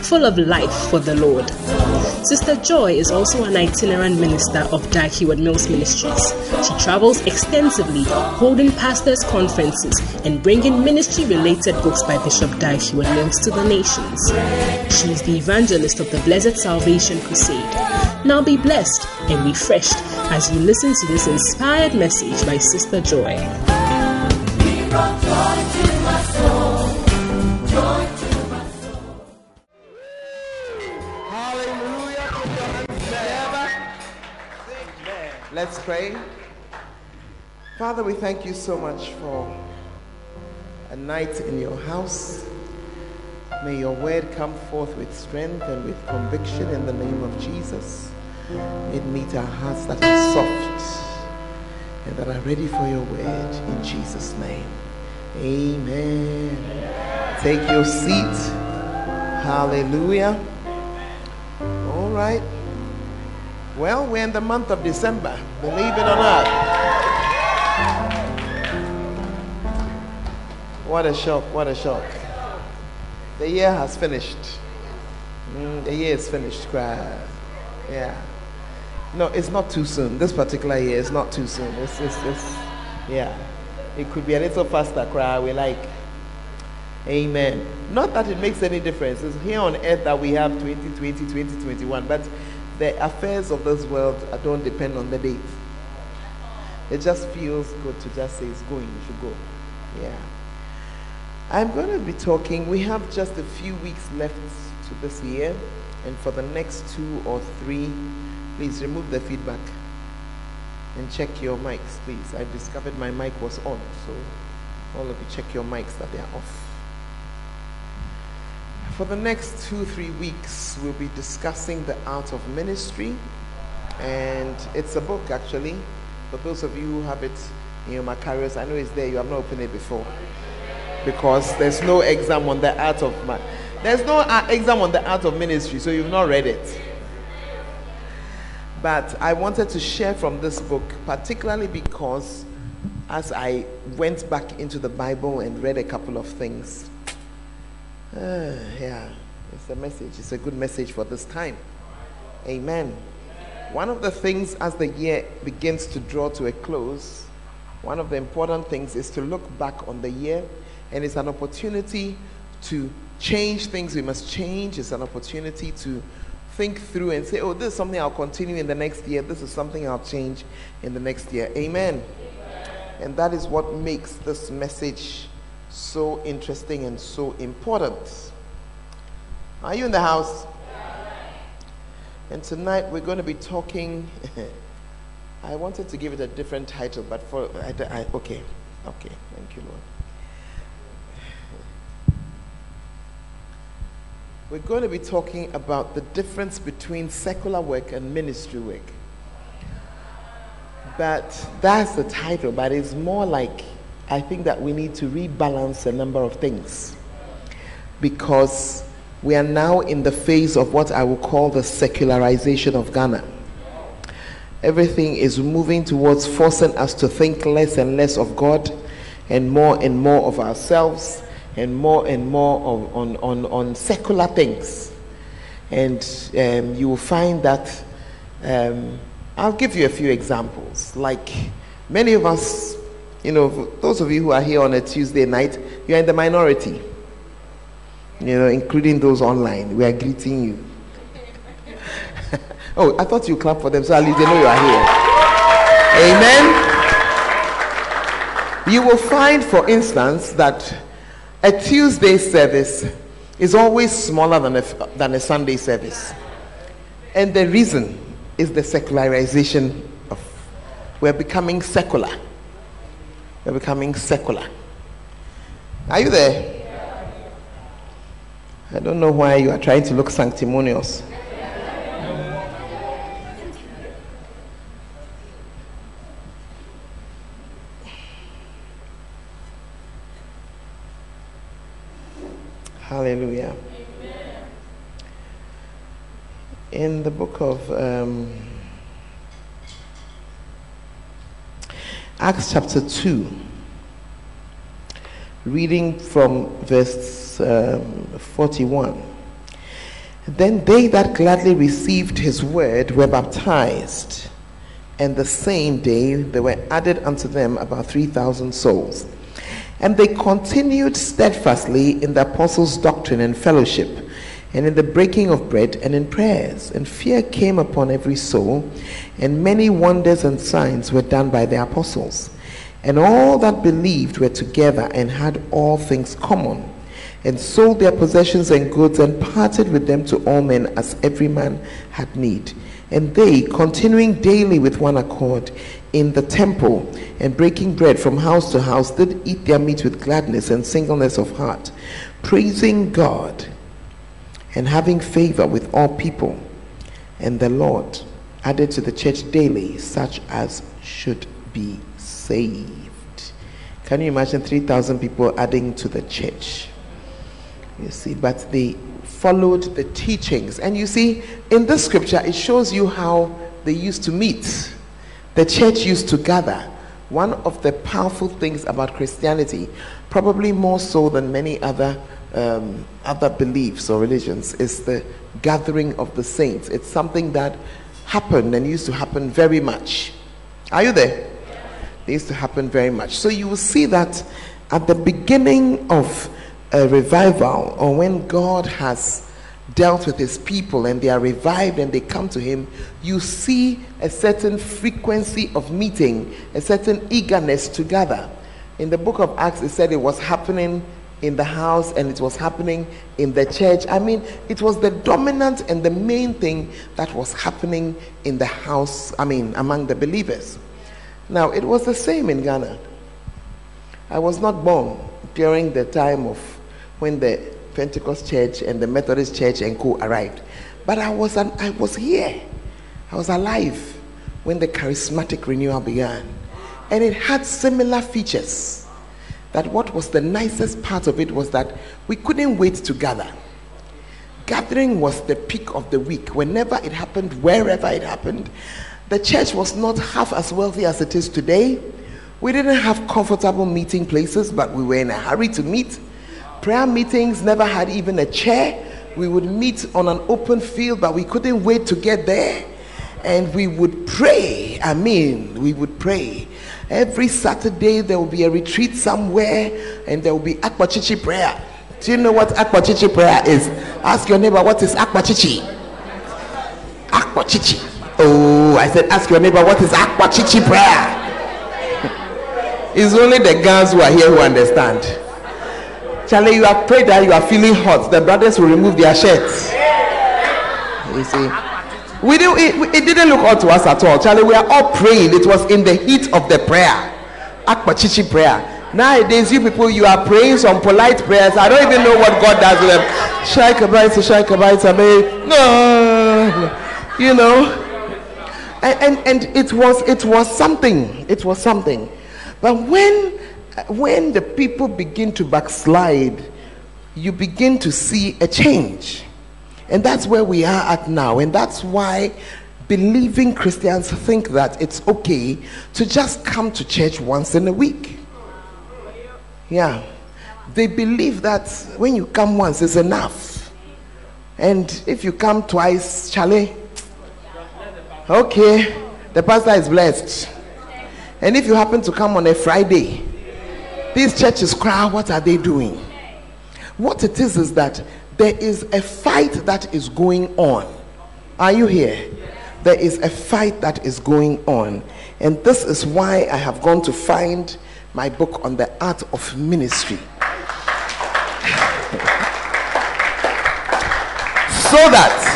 full of life for the Lord. Sister Joy is also an itinerant minister of Dag Heward-Mills Ministries. She travels extensively, holding pastors' conferences and bringing ministry related books by Bishop Dag Heward-Mills to the nations. She is the evangelist of the Blessed Salvation Crusade. Now be blessed and refreshed as you listen to this inspired message by Sister Joy. Let's pray. Father, we thank you so much for a night in your house. May your word come forth with strength and with conviction in the name of Jesus. It meet our hearts that are soft and that are ready for your word in Jesus' name. Amen. Take your seat. Hallelujah. All right. Well, we're in the month of December, believe it or not. What a shock, what a shock. The year has finished. Mm, the year is finished, cry. Yeah. No, it's not too soon. This particular year is not too soon. It's, it's, it's, yeah. It could be a little faster, cry. We like. Amen. Not that it makes any difference. It's here on earth that we have 2020, 2021, but the affairs of this world don't depend on the date. It just feels good to just say it's going, you should go. Yeah. I'm going to be talking, we have just a few weeks left to this year, and for the next two or three, please remove the feedback and check your mics, please. I discovered my mic was on, so all of you check your mics that they are off. For the next two, three weeks, we'll be discussing the art of ministry. And it's a book, actually. For those of you who have it in your Macarius, I know it's there. You have not opened it before. Because there's no exam on the art of man. There's no uh, exam on the art of ministry, so you've not read it. But I wanted to share from this book, particularly because as I went back into the Bible and read a couple of things, uh, yeah, it's a message. It's a good message for this time. Amen. One of the things as the year begins to draw to a close, one of the important things is to look back on the year, and it's an opportunity to change things we must change. It's an opportunity to think through and say, oh, this is something I'll continue in the next year. This is something I'll change in the next year. Amen. And that is what makes this message so interesting and so important. Are you in the house? And tonight we're going to be talking. I wanted to give it a different title, but for I, I, okay, okay, thank you, Lord. We're going to be talking about the difference between secular work and ministry work. But that's the title, but it's more like I think that we need to rebalance a number of things because we are now in the phase of what I will call the secularization of Ghana. Everything is moving towards forcing us to think less and less of God and more and more of ourselves and more and more of, on, on, on secular things. And um, you will find that, um, I'll give you a few examples. Like many of us you know, those of you who are here on a Tuesday night, you are in the minority. You know, including those online. We are greeting you. oh, I thought you clap for them so at least they know you are here. Amen. You will find, for instance, that a Tuesday service is always smaller than a, than a Sunday service. And the reason is the secularization of we're becoming secular. You're becoming secular. Are you there? I don't know why you are trying to look sanctimonious. Hallelujah. Amen. In the book of um, Acts, chapter 2, reading from verse um, 41. Then they that gladly received his word were baptized, and the same day there were added unto them about 3,000 souls. And they continued steadfastly in the apostles' doctrine and fellowship, and in the breaking of bread and in prayers. And fear came upon every soul, and many wonders and signs were done by the apostles. And all that believed were together and had all things common, and sold their possessions and goods, and parted with them to all men as every man had need. And they, continuing daily with one accord in the temple and breaking bread from house to house, did eat their meat with gladness and singleness of heart, praising God and having favor with all people. And the Lord added to the church daily such as should be saved. Can you imagine 3,000 people adding to the church? You see, but they followed the teachings. And you see, in this scripture, it shows you how they used to meet. The church used to gather. One of the powerful things about Christianity, probably more so than many other um, other beliefs or religions, is the gathering of the saints. It's something that happened and used to happen very much. Are you there? It used to happen very much. So you will see that at the beginning of a revival or when God has dealt with his people and they are revived and they come to him, you see a certain frequency of meeting, a certain eagerness to gather. In the book of Acts, it said it was happening in the house and it was happening in the church. I mean, it was the dominant and the main thing that was happening in the house, I mean, among the believers. Now, it was the same in Ghana. I was not born during the time of when the Pentecost church and the Methodist church and co arrived. But I was, an, I was here. I was alive when the charismatic renewal began. And it had similar features. That what was the nicest part of it was that we couldn't wait to gather. Gathering was the peak of the week. Whenever it happened, wherever it happened, the church was not half as wealthy as it is today. We didn't have comfortable meeting places, but we were in a hurry to meet. Prayer meetings never had even a chair. We would meet on an open field, but we couldn't wait to get there. And we would pray. I mean, we would pray. Every Saturday, there will be a retreat somewhere, and there will be Akwachichi prayer. Do you know what Akwachichi prayer is? Ask your neighbor, what is Akwachichi? Akwachichi. Oh, I said, ask your neighbor, what is Akwachichi prayer? it's only the girls who are here who understand. Charlie, you have prayed that you are feeling hot. The brothers will remove their shirts. You see, we didn't, it, it didn't look odd to us at all. Charlie, we are all praying. It was in the heat of the prayer. Akpachichi prayer. Nowadays, you people, you are praying some polite prayers. I don't even know what God does with them. Shaikabaita, shaikabaita, no, you know. And, and, and it was it was something. It was something. But when when the people begin to backslide, you begin to see a change. And that's where we are at now. And that's why believing Christians think that it's okay to just come to church once in a week. Yeah. They believe that when you come once is enough. And if you come twice, Charlie, okay, the pastor is blessed. And if you happen to come on a Friday, these churches cry, what are they doing? What it is is that there is a fight that is going on. Are you here? There is a fight that is going on. And this is why I have gone to find my book on the art of ministry. so that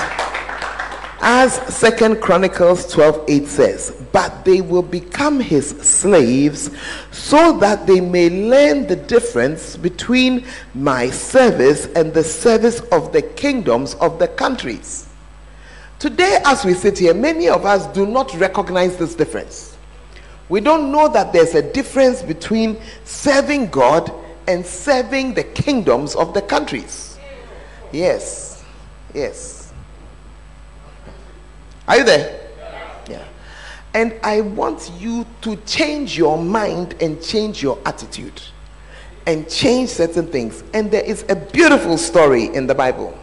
as second chronicles 12 8 says but they will become his slaves so that they may learn the difference between my service and the service of the kingdoms of the countries today as we sit here many of us do not recognize this difference we don't know that there's a difference between serving god and serving the kingdoms of the countries Yes. Yes. Are you there? Yeah. And I want you to change your mind and change your attitude and change certain things. And there is a beautiful story in the Bible.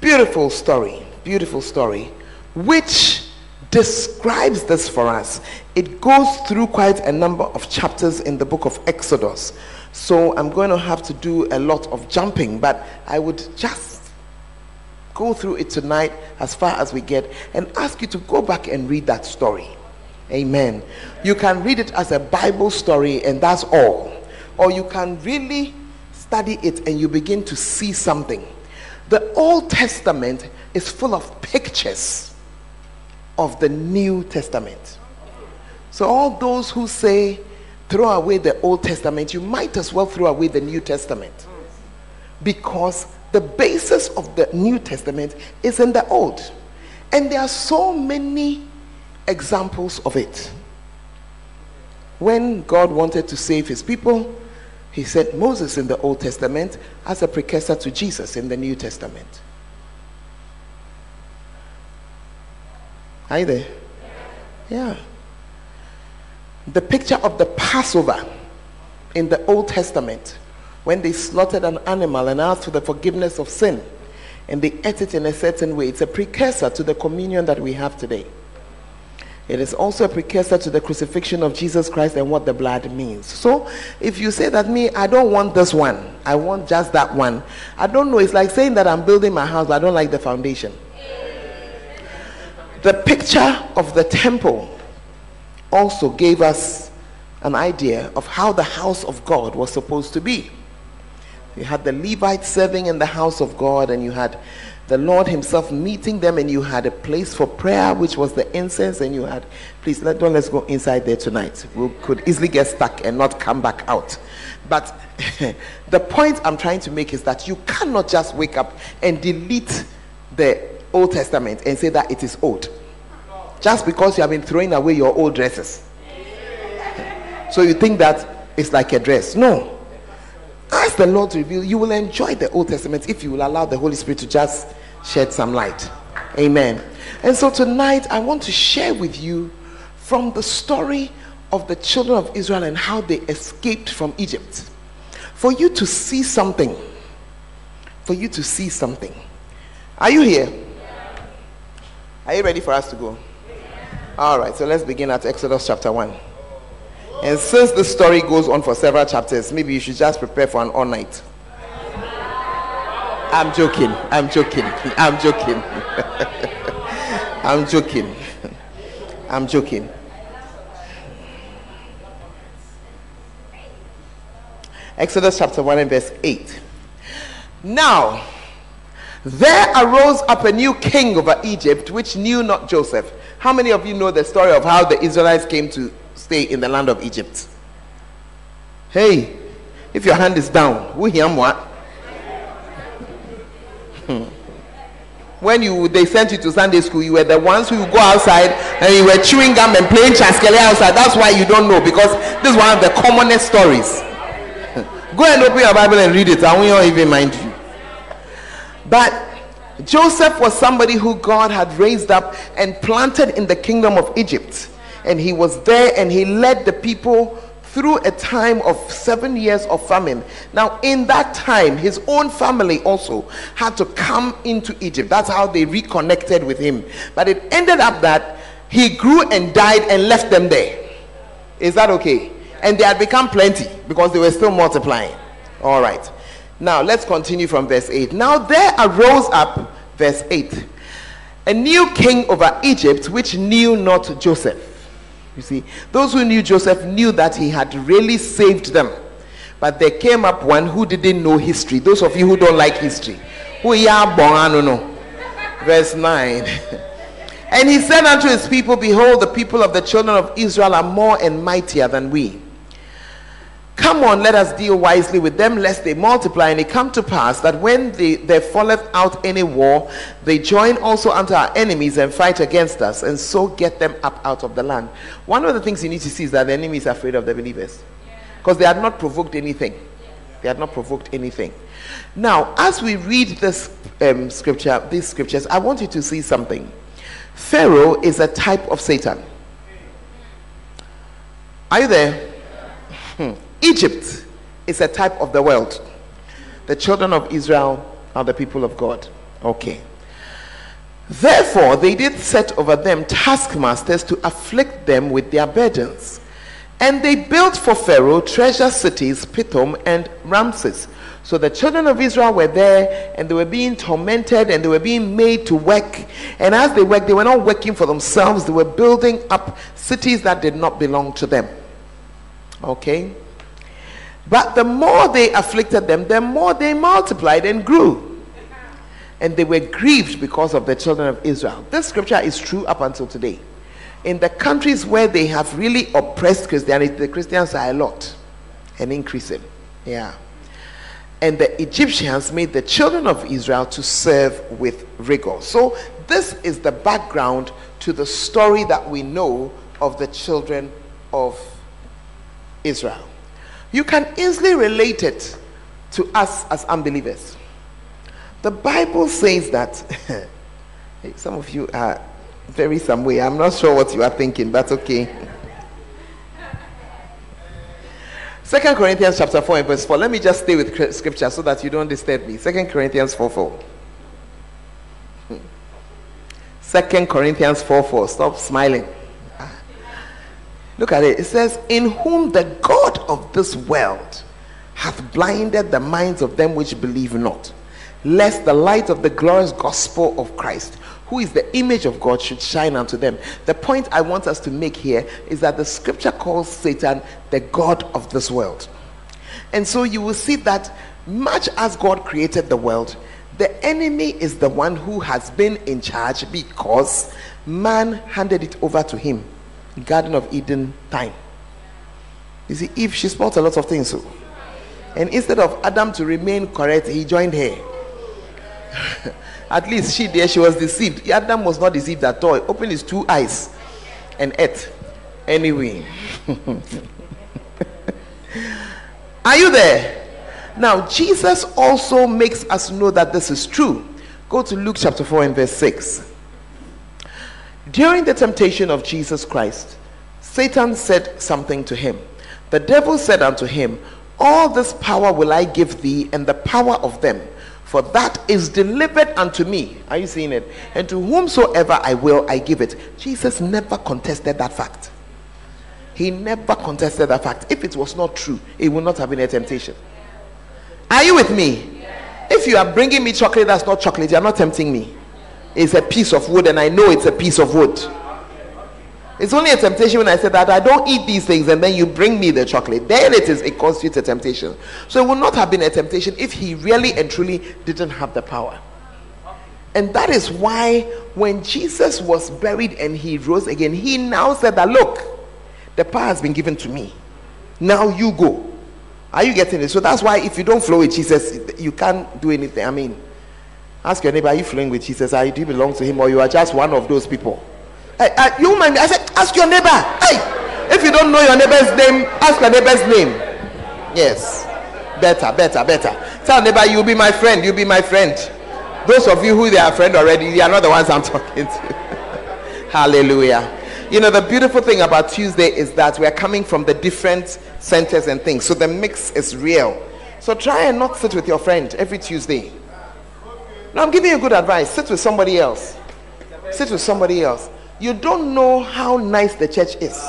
Beautiful story. Beautiful story. Which describes this for us. It goes through quite a number of chapters in the book of Exodus. So I'm going to have to do a lot of jumping, but I would just go through it tonight as far as we get and ask you to go back and read that story. Amen. You can read it as a Bible story and that's all. Or you can really study it and you begin to see something. The Old Testament is full of pictures of the New Testament. So, all those who say throw away the Old Testament, you might as well throw away the New Testament. Because the basis of the New Testament is in the Old. And there are so many examples of it. When God wanted to save his people, he sent Moses in the Old Testament as a precursor to Jesus in the New Testament. Are you there? Yeah. The picture of the Passover in the Old Testament when they slaughtered an animal and asked for the forgiveness of sin and they ate it in a certain way. It's a precursor to the communion that we have today. It is also a precursor to the crucifixion of Jesus Christ and what the blood means. So, if you say that me, I don't want this one, I want just that one. I don't know. It's like saying that I'm building my house, but I don't like the foundation. The picture of the temple also gave us an idea of how the house of God was supposed to be. You had the Levites serving in the house of God, and you had the Lord Himself meeting them, and you had a place for prayer, which was the incense, and you had, please let, don't let's go inside there tonight. We could easily get stuck and not come back out. But the point I'm trying to make is that you cannot just wake up and delete the Old Testament and say that it is old. Just because you have been throwing away your old dresses. So you think that it's like a dress. No. As the Lord reveal, you will enjoy the Old Testament if you will allow the Holy Spirit to just shed some light. Amen. And so tonight I want to share with you from the story of the children of Israel and how they escaped from Egypt. For you to see something. For you to see something. Are you here? Are you ready for us to go? All right, so let's begin at Exodus chapter 1. And since the story goes on for several chapters, maybe you should just prepare for an all night. I'm joking. I'm joking. I'm joking. I'm joking. I'm joking. Exodus chapter 1 and verse 8. Now, there arose up a new king over Egypt, which knew not Joseph. How many of you know the story of how the Israelites came to stay in the land of Egypt? Hey, if your hand is down, we hear what? when you they sent you to Sunday school, you were the ones who go outside and you were chewing gum and playing chaskele outside. That's why you don't know because this is one of the commonest stories. go and open your Bible and read it, I won't even mind you. But Joseph was somebody who God had raised up and planted in the kingdom of Egypt. And he was there and he led the people through a time of seven years of famine. Now, in that time, his own family also had to come into Egypt. That's how they reconnected with him. But it ended up that he grew and died and left them there. Is that okay? And they had become plenty because they were still multiplying. All right. Now, let's continue from verse 8. Now, there arose up, verse 8, a new king over Egypt which knew not Joseph. You see, those who knew Joseph knew that he had really saved them. But there came up one who didn't know history. Those of you who don't like history. Who? Verse 9. And he said unto his people, Behold, the people of the children of Israel are more and mightier than we. Come on, let us deal wisely with them, lest they multiply. And it come to pass that when they, there falleth out any war, they join also unto our enemies and fight against us, and so get them up out of the land. One of the things you need to see is that the enemy is afraid of the believers. Because they had not provoked anything. They had not provoked anything. Now, as we read this um, scripture, these scriptures, I want you to see something. Pharaoh is a type of Satan. Are you there? Egypt is a type of the world. The children of Israel are the people of God. Okay. Therefore, they did set over them taskmasters to afflict them with their burdens. And they built for Pharaoh treasure cities, Pithom and Ramses. So the children of Israel were there and they were being tormented and they were being made to work. And as they worked, they were not working for themselves, they were building up cities that did not belong to them. Okay? But the more they afflicted them, the more they multiplied and grew and they were grieved because of the children of Israel. This scripture is true up until today. In the countries where they have really oppressed Christianity, the Christians are a lot and increasing. Yeah. And the Egyptians made the children of Israel to serve with rigor. So, this is the background to the story that we know of the children of Israel. You can easily relate it to us as unbelievers. The Bible says that some of you are very some way. I'm not sure what you are thinking, but okay. Second Corinthians chapter 4 and verse 4. Let me just stay with scripture so that you don't disturb me. Second Corinthians 4 4. Hmm. Second Corinthians 4 4. Stop smiling. Look at it. It says, In whom the God of this world hath blinded the minds of them which believe not lest the light of the glorious gospel of Christ, who is the image of God, should shine unto them. The point I want us to make here is that the scripture calls Satan the God of this world. And so you will see that much as God created the world, the enemy is the one who has been in charge because man handed it over to him. Garden of Eden time. You see, Eve, she spoiled a lot of things. And instead of Adam to remain correct, he joined her. at least she there, she was deceived. Adam was not deceived at all. He opened his two eyes and ate. Anyway. Are you there? Now, Jesus also makes us know that this is true. Go to Luke chapter 4 and verse 6. During the temptation of Jesus Christ, Satan said something to him. The devil said unto him, All this power will I give thee, and the power of them for that is delivered unto me. Are you seeing it? And to whomsoever I will, I give it. Jesus never contested that fact. He never contested that fact. If it was not true, it would not have been a temptation. Are you with me? If you are bringing me chocolate that's not chocolate, you are not tempting me. It's a piece of wood, and I know it's a piece of wood. It's only a temptation when I say that I don't eat these things and then you bring me the chocolate. Then it is it constitutes a temptation. So it would not have been a temptation if he really and truly didn't have the power. And that is why when Jesus was buried and he rose again, he now said that look, the power has been given to me. Now you go. Are you getting it? So that's why if you don't flow with Jesus, you can't do anything. I mean, ask your neighbor, are you flowing with Jesus? Are you, do you belong to him or you are just one of those people? Hey, uh, you mind? I said, ask your neighbor. Hey, if you don't know your neighbor's name, ask your neighbor's name. Yes, better, better, better. Tell neighbor, you'll be my friend. You'll be my friend. Those of you who they are friend already, they are not the ones I'm talking to. Hallelujah. You know, the beautiful thing about Tuesday is that we are coming from the different centers and things. So the mix is real. So try and not sit with your friend every Tuesday. Now, I'm giving you good advice. Sit with somebody else. Sit with somebody else you don't know how nice the church is.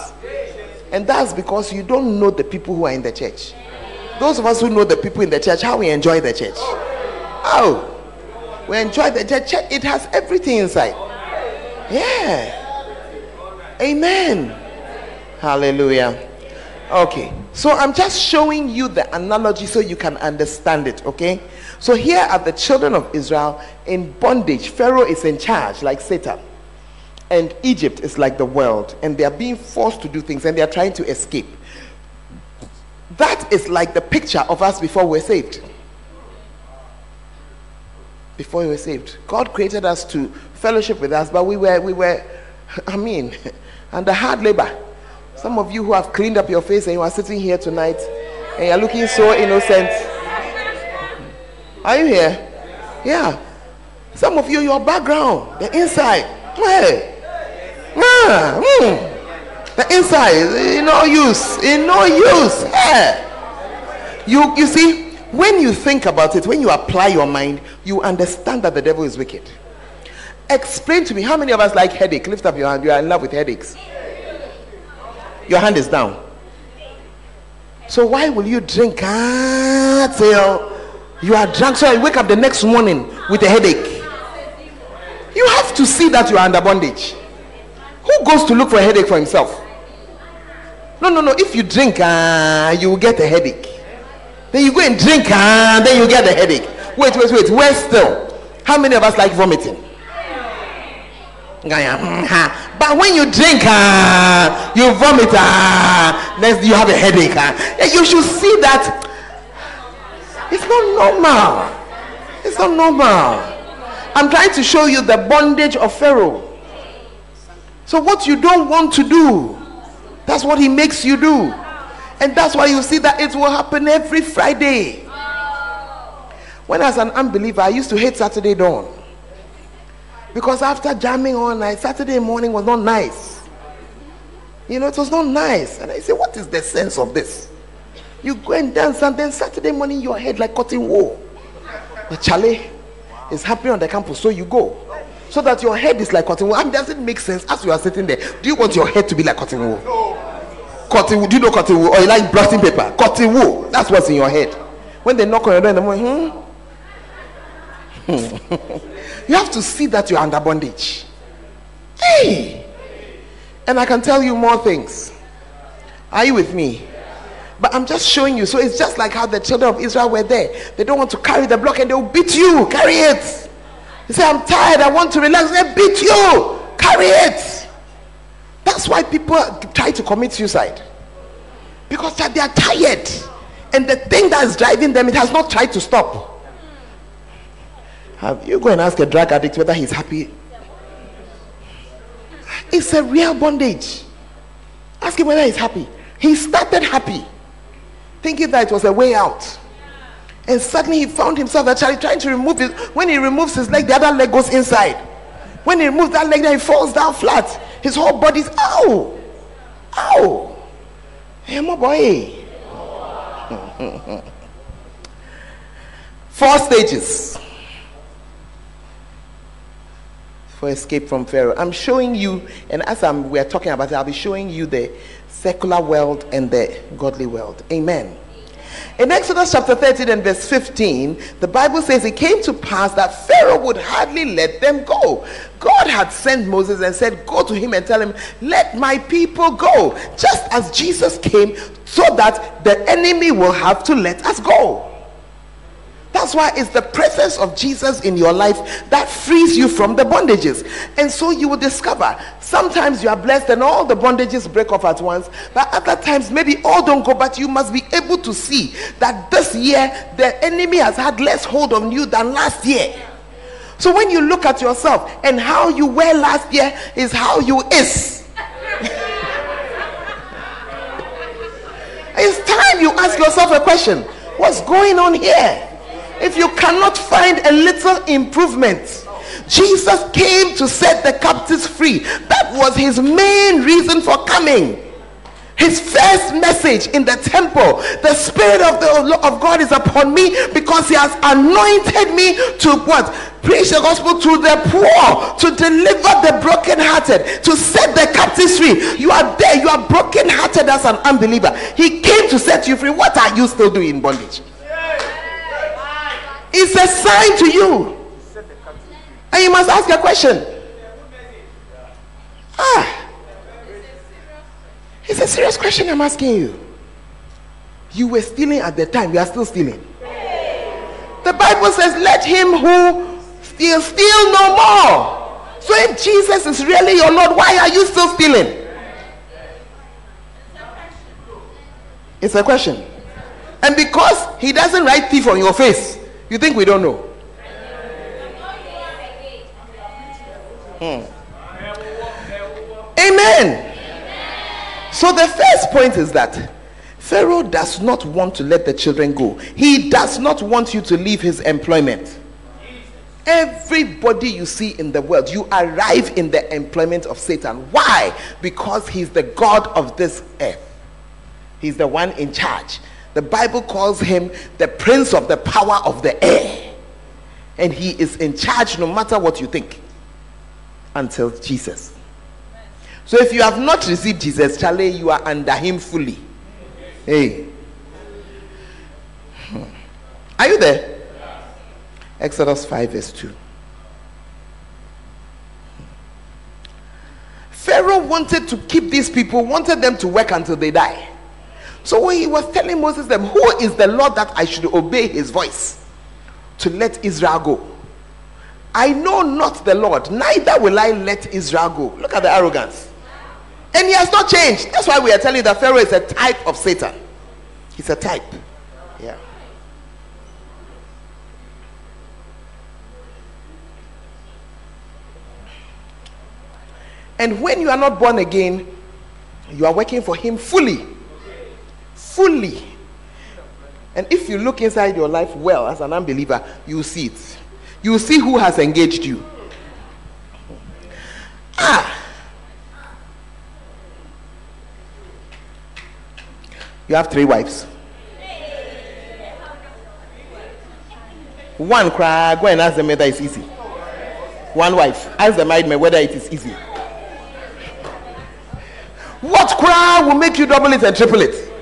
And that's because you don't know the people who are in the church. Those of us who know the people in the church, how we enjoy the church. Oh, we enjoy the church. It has everything inside. Yeah. Amen. Hallelujah. Okay. So I'm just showing you the analogy so you can understand it. Okay. So here are the children of Israel in bondage. Pharaoh is in charge, like Satan and Egypt is like the world, and they are being forced to do things and they are trying to escape. That is like the picture of us before we're saved. Before we were saved, God created us to fellowship with us, but we were, we were, I mean, under hard labor. Some of you who have cleaned up your face and you are sitting here tonight and you're looking so innocent. Are you here? Yeah. Some of you, your background, the inside. Hey. Ah, mm. The inside, in no use. In no use. Hey. You, you see, when you think about it, when you apply your mind, you understand that the devil is wicked. Explain to me how many of us like headache? Lift up your hand. You are in love with headaches. Your hand is down. So why will you drink until you are drunk? So you wake up the next morning with a headache. You have to see that you are under bondage. Who goes to look for a headache for himself? No, no, no. If you drink, uh, you will get a headache. Then you go and drink, and then you get a headache. Wait, wait, wait. Where still? How many of us like vomiting? But when you drink, uh, you vomit, uh, then you have a headache. Uh, you should see that it's not normal. It's not normal. I'm trying to show you the bondage of Pharaoh. So, what you don't want to do, that's what he makes you do. And that's why you see that it will happen every Friday. When as an unbeliever, I used to hate Saturday dawn. Because after jamming all night, Saturday morning was not nice. You know, it was not nice. And I say, what is the sense of this? You go and dance, and then Saturday morning your head like cotton wool. But Charlie is happening on the campus, so you go. So that your head is like cotton wool. I mean, does it make sense as you are sitting there? Do you want your head to be like cotton wool? Cotton wool. Do you know cotton wool? Or you like blotting paper? Cotton wool. That's what's in your head. When they knock on your door in the morning, hmm? you have to see that you're under bondage. Hey! And I can tell you more things. Are you with me? But I'm just showing you. So it's just like how the children of Israel were there. They don't want to carry the block and they'll beat you. Carry it. You say, I'm tired. I want to relax. They beat you. Carry it. That's why people try to commit suicide. Because they are tired. And the thing that is driving them, it has not tried to stop. Have you go and ask a drug addict whether he's happy? It's a real bondage. Ask him whether he's happy. He started happy, thinking that it was a way out. And suddenly he found himself actually trying to remove it. When he removes his leg, the other leg goes inside. When he removes that leg, then he falls down flat. His whole body's ow, ow. Hey, my boy. Four stages for escape from Pharaoh. I'm showing you, and as I'm, we're talking about it, I'll be showing you the secular world and the godly world. Amen. In Exodus chapter 13 and verse 15, the Bible says it came to pass that Pharaoh would hardly let them go. God had sent Moses and said, Go to him and tell him, Let my people go, just as Jesus came, so that the enemy will have to let us go. That's why it's the presence of Jesus in your life that frees you from the bondages. And so you will discover sometimes you are blessed and all the bondages break off at once, but other times maybe all don't go, but you must be able to see that this year the enemy has had less hold on you than last year. So when you look at yourself and how you were last year is how you is. it's time you ask yourself a question. What's going on here? If you cannot find a little improvement, Jesus came to set the captives free. That was his main reason for coming. His first message in the temple, the Spirit of the of God is upon me because He has anointed me to what? Preach the gospel to the poor, to deliver the brokenhearted, to set the captives free. You are there, you are brokenhearted as an unbeliever. He came to set you free. What are you still doing in bondage? It's a sign to you. And you must ask a question. Ah. It's a serious question I'm asking you. You were stealing at the time, you are still stealing. The Bible says, Let him who steals steal no more. So if Jesus is really your Lord, why are you still stealing? It's a question. And because he doesn't write thief on your face, you think we don't know? Hmm. Amen. So the first point is that Pharaoh does not want to let the children go. He does not want you to leave his employment. Everybody you see in the world, you arrive in the employment of Satan. Why? Because he's the God of this earth. He's the one in charge. The Bible calls him the prince of the power of the air. And he is in charge no matter what you think until Jesus. So if you have not received Jesus, Charlie, you are under him fully. Hey. Hmm. Are you there? Exodus 5, verse 2. Pharaoh wanted to keep these people, wanted them to work until they die. So when he was telling Moses them, Who is the Lord that I should obey his voice to let Israel go? I know not the Lord, neither will I let Israel go. Look at the arrogance. And he has not changed. That's why we are telling that Pharaoh is a type of Satan. He's a type. Yeah. And when you are not born again, you are working for him fully. Fully. And if you look inside your life well as an unbeliever, you see it. You see who has engaged you. Ah. You have three wives. One cry, go and ask them whether it's easy. One wife, ask the married man whether it is easy. What cry will make you double it and triple it?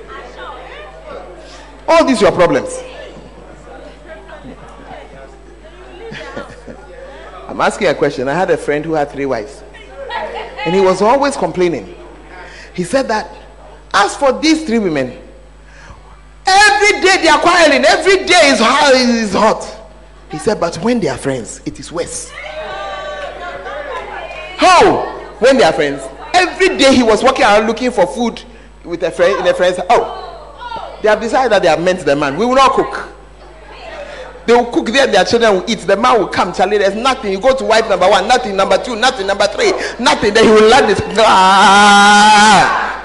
All these your problems. I'm asking a question. I had a friend who had three wives, and he was always complaining. He said that as for these three women, every day they are quarreling, every day is hot. Is hot. He said, but when they are friends, it is worse. How? When they are friends, every day he was walking around looking for food with a friend in a friend's. Oh, they have decided that they have meant the man. We will not cook. They will cook there, their children will eat. The man will come, Charlie. There's nothing. You go to wife number one, nothing, number two, nothing, number three, nothing. Then he will learn this. Ah,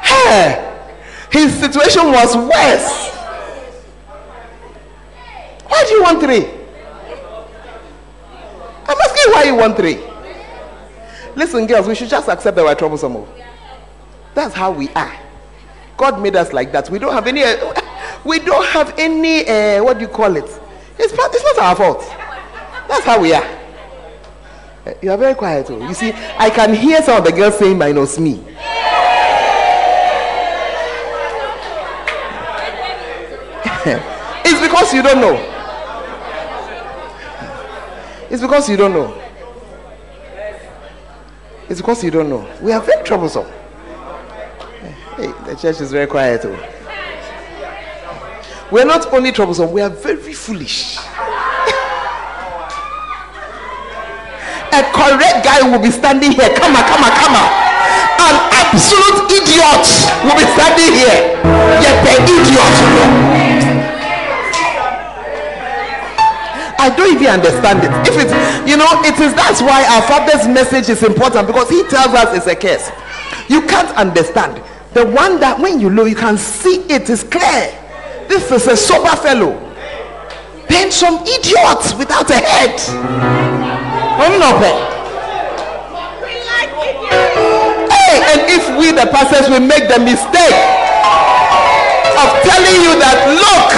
hey! His situation was worse. Why do you want three? I'm asking why you want three. Listen, girls, we should just accept that we're troublesome. That's how we are. God made us like that. We don't have any. Uh, we don't have any. Uh, what do you call it? It's it's not our fault. That's how we are. Uh, you are very quiet. Too. You see, I can hear some of the girls saying minus me. it's because you don't know. It's because you don't know. It's because you don't know. We are very troublesome. Hey, the church is very quiet. Too. We are not only troublesome, we are very foolish. A correct guy will be standing here. Come on, come on, come on. An absolute idiot will be standing here. Yet the idiot. I don't even understand it. If it's, you know, it is that's why our father's message is important because he tells us it's a curse. You can't understand. The one that when you look, you can see it is clear. This is a sober fellow. Then some idiot without a head. Hey, and if we the pastors will make the mistake of telling you that look,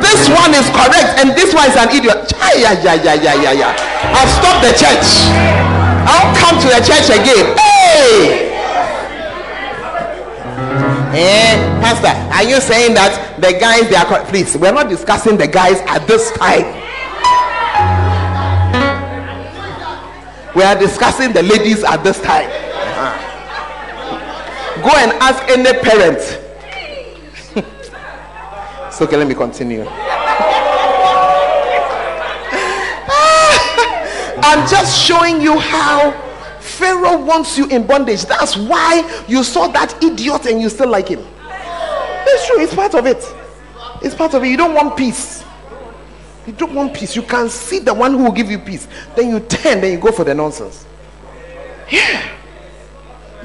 this one is correct and this one is an idiot. Yeah, yeah, yeah, yeah, yeah, yeah. I've stopped the church. I'll come to the church again. Hey! Eh, Pastor, are you saying that the guys they are please? We're not discussing the guys at this time. We are discussing the ladies at this time. Uh-huh. Go and ask any parent. so okay, let me continue. I'm just showing you how Pharaoh wants you in bondage. That's why you saw that idiot and you still like him. It's true, it's part of it. It's part of it. You don't want peace. You don't want peace. You can see the one who will give you peace. Then you turn, then you go for the nonsense. Yeah.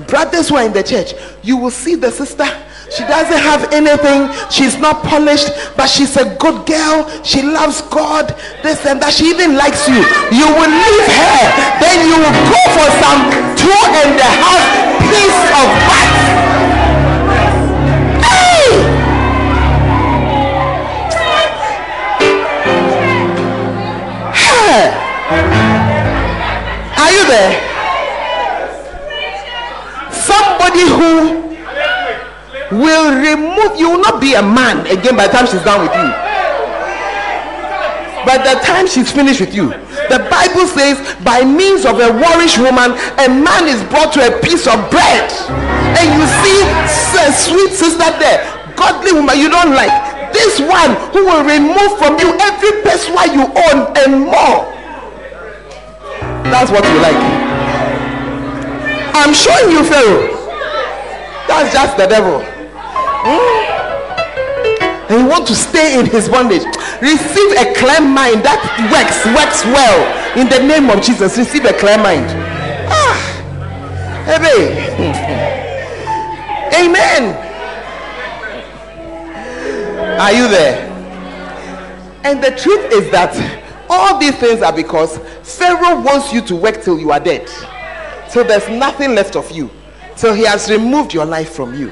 brothers who are in the church, you will see the sister. She doesn't have anything. She's not polished, but she's a good girl. She loves God. This and that. She even likes you. You will leave her. Then you will go for some two and a half piece of wax. Hey! Hey! Are you there? Somebody who will remove you. Will not be a man again by the time she's done with you. By the time she's finished with you the bible says by means of a warish woman a man is brought to a piece of bread. And you see a sweet sister there godly woman you don't like. This one who will remove from you every person you own and more. That's what you like. I'm showing you pharaoh. That's just the devil and you want to stay in his bondage. Receive a clear mind that works works well. In the name of jesus receive a clear mind. Ah. Hey amen. Are you there? And the truth is that all these things are because pharaoh wants you to work till you are dead. So there's nothing left of you. So he has removed your life from you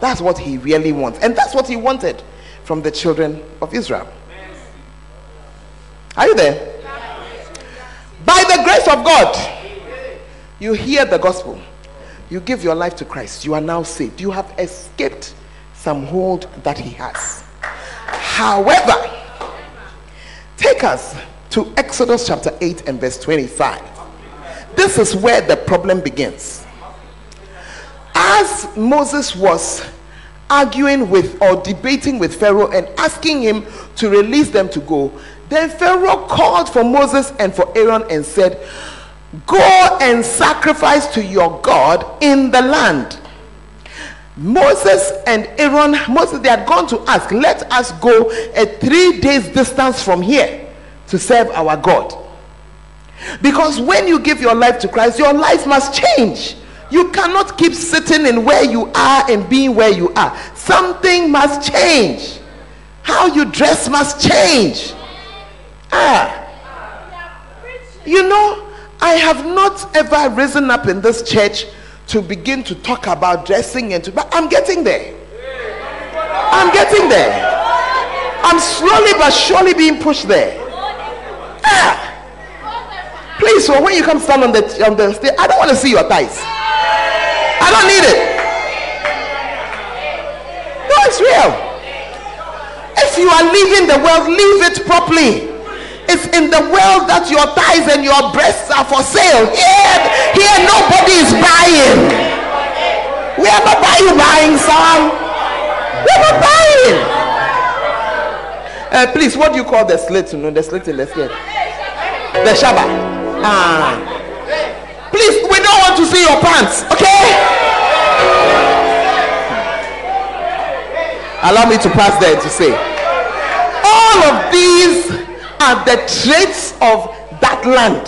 that's what he really wants. And that's what he wanted from the children of Israel. Are you there? By the grace of God, you hear the gospel. You give your life to Christ. You are now saved. You have escaped some hold that he has. However, take us to Exodus chapter 8 and verse 25. This is where the problem begins as Moses was arguing with or debating with Pharaoh and asking him to release them to go, then Pharaoh called for Moses and for Aaron and said, Go and sacrifice to your God in the land. Moses and Aaron, Moses, they had gone to ask, Let us go a three days distance from here to serve our God. Because when you give your life to Christ, your life must change. You cannot keep sitting in where you are and being where you are. Something must change. How you dress must change. Ah. You know, I have not ever risen up in this church to begin to talk about dressing and to but I'm getting there. I'm getting there. I'm slowly but surely being pushed there. Ah. Please, so when you come stand on the on the stage, I don't want to see your thighs. I don't need it. No, it's real. If you are leaving the world, leave it properly. It's in the world that your thighs and your breasts are for sale. Here, here nobody is buying. We are not buying, buying some. We are not buying. Uh, please, what do you call the slit? No, the slit in the skin. The shaba. Ah. Please, don't want to see your pants, okay? Allow me to pass there to say all of these are the traits of that land,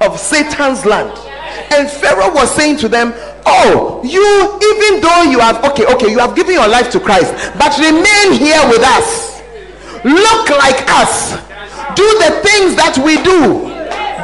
of Satan's land. And Pharaoh was saying to them, Oh, you, even though you have, okay, okay, you have given your life to Christ, but remain here with us. Look like us. Do the things that we do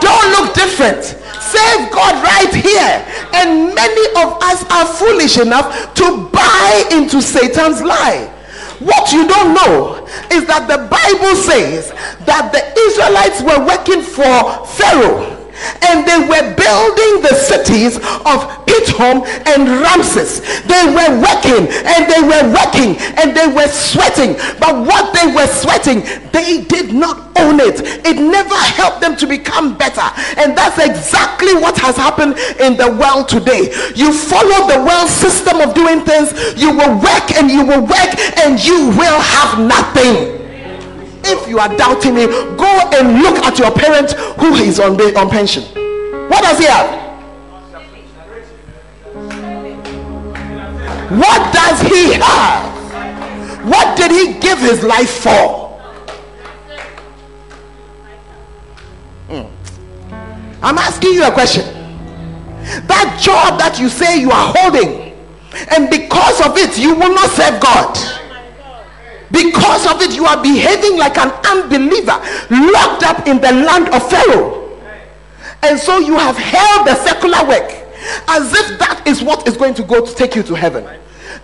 don't look different. Save God right here. And many of us are foolish enough to buy into Satan's lie. What you don't know is that the Bible says that the Israelites were working for Pharaoh and they were building the cities of Pithom and Ramses. They were working and they were working and they were sweating. But what they were sweating, they did not own it. It never helped them to become better. And that's exactly what has happened in the world today. You follow the world system of doing things, you will work and you will work and you will have nothing. If you are doubting me, go and look at your parent who is on, on pension. What does he have? What does he have? What did he give his life for? Mm. I'm asking you a question. That job that you say you are holding, and because of it, you will not serve God. Because of it, you are behaving like an unbeliever, locked up in the land of Pharaoh. And so you have held the secular work as if that is what is going to go to take you to heaven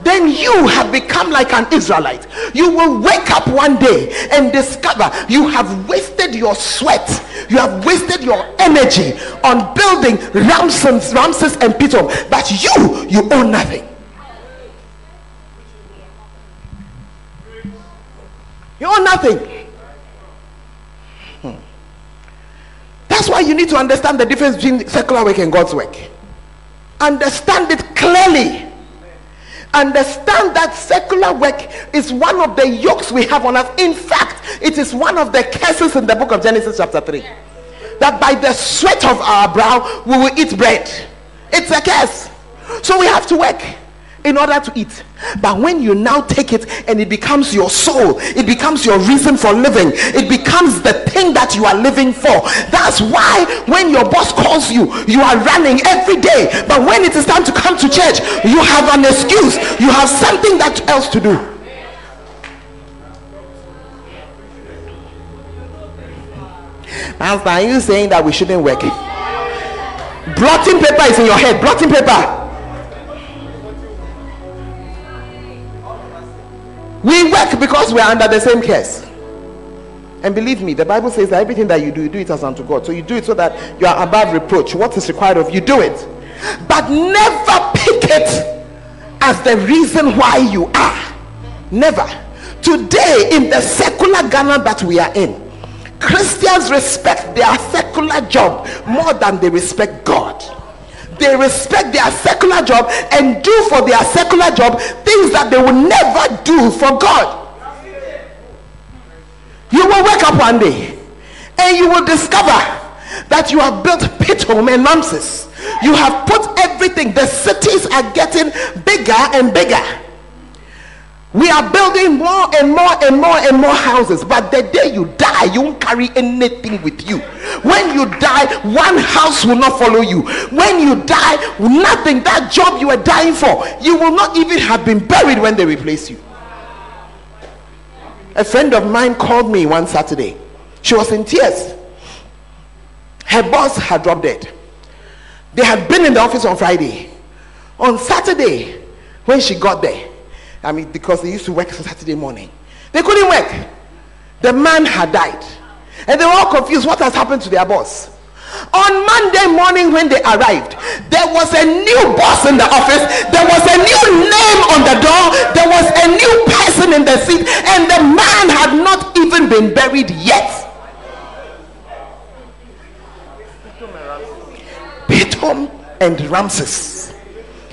then you have become like an Israelite. You will wake up one day and discover you have wasted your sweat, you have wasted your energy on building Ramses, Ramses and Pithom, but you, you own nothing. You own nothing. Hmm. That's why you need to understand the difference between secular work and God's work. Understand it clearly understand that secular work is one of the yokes we have on us. In fact, it is one of the curses in the book of Genesis, chapter 3. That by the sweat of our brow we will eat bread. It's a curse. So we have to work in order to eat. But when you now take it and it becomes your soul, it becomes your reason for living, it becomes the thing that you are living for. That's why when your boss calls you, you are running every day. But when it is time to come to church, you have an excuse, you have something that else to do. Master, are you saying that we shouldn't work? Blotting paper is in your head. Blotting paper. We are under the same curse. And believe me, the Bible says that everything that you do, you do it as unto God. So you do it so that you are above reproach. What is required of you, do it. But never pick it as the reason why you are. Never. Today, in the secular Ghana that we are in, Christians respect their secular job more than they respect God they respect their secular job and do for their secular job things that they will never do for God. You will wake up one day and you will discover that you have built Pithom and Ramses. You have put everything, the cities are getting bigger and bigger. We are building more and more and more and more houses, but the day you die, you won't carry anything with you. When you die, one house will not follow you. When you die, nothing, that job you were dying for, you will not even have been buried when they replace you. A friend of mine called me one Saturday. She was in tears. Her boss had dropped dead. They had been in the office on Friday. On Saturday, when she got there, I mean, because they used to work on Saturday morning. They couldn't work. The man had died. And they were all confused what has happened to their boss. On Monday morning, when they arrived, there was a new boss in the office, there was a new name on the door, there was a new person in the seat, and the man had not even been buried yet. Pithom and Ramses.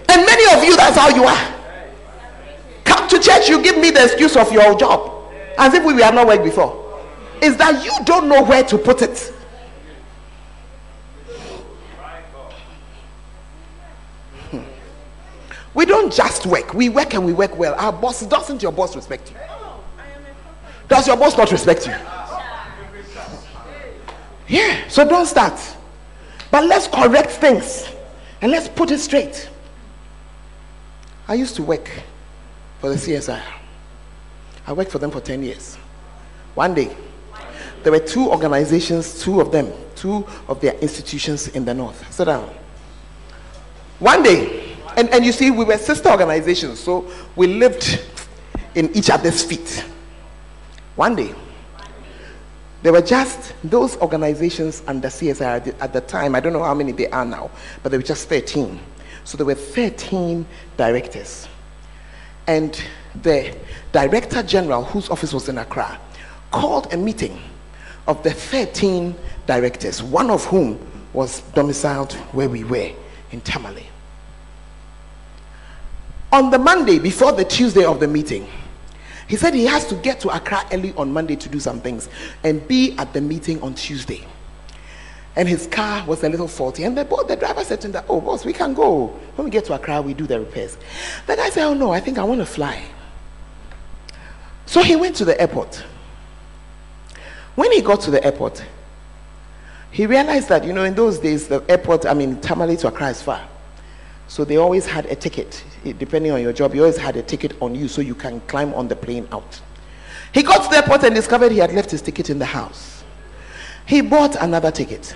And many of you, that's how you are Come to church, you give me the excuse of your job as if we have not worked before. Is that you don't know where to put it. We don't just work, we work and we work well. Our boss, doesn't your boss respect you? Does your boss not respect you? Yeah, so don't start. But let's correct things and let's put it straight. I used to work for the CSI. I worked for them for 10 years. One day, there were two organizations, two of them, two of their institutions in the north. Sit down. One day, and, and you see, we were sister organizations, so we lived in each other's feet. One day, there were just those organizations under CSI at at the time, I don't know how many they are now, but there were just 13. So there were 13 directors and the director general, whose office was in Accra, called a meeting of the 13 directors, one of whom was domiciled where we were in Tamale. On the Monday, before the Tuesday of the meeting, he said he has to get to Accra early on Monday to do some things and be at the meeting on Tuesday and his car was a little faulty. And the, the driver said to him, that, Oh, boss, we can go. When we get to Accra, we do the repairs. The guy said, Oh, no, I think I want to fly. So he went to the airport. When he got to the airport, he realized that, you know, in those days, the airport, I mean, Tamale to Accra is far. So they always had a ticket. Depending on your job, you always had a ticket on you so you can climb on the plane out. He got to the airport and discovered he had left his ticket in the house. He bought another ticket.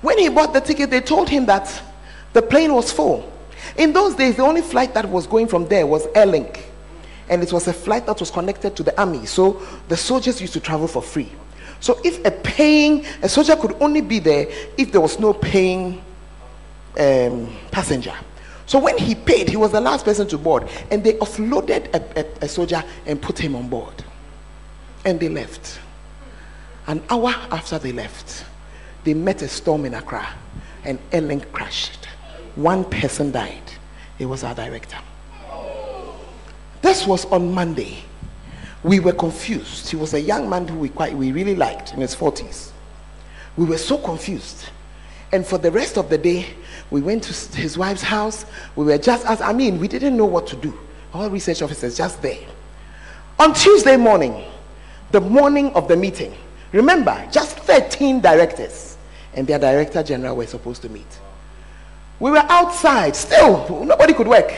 When he bought the ticket, they told him that the plane was full. In those days, the only flight that was going from there was Airlink. And it was a flight that was connected to the army. So the soldiers used to travel for free. So if a paying, a soldier could only be there if there was no paying um, passenger. So when he paid, he was the last person to board. And they offloaded a, a, a soldier and put him on board. And they left. An hour after they left, they met a storm in Accra and Airlink crashed. One person died. It was our director. This was on Monday. We were confused. He was a young man who we quite we really liked in his 40s. We were so confused. And for the rest of the day, we went to his wife's house. We were just as, I mean, we didn't know what to do. All research officers just there. On Tuesday morning, the morning of the meeting, remember, just 13 directors and their director general were supposed to meet. We were outside, still, nobody could work.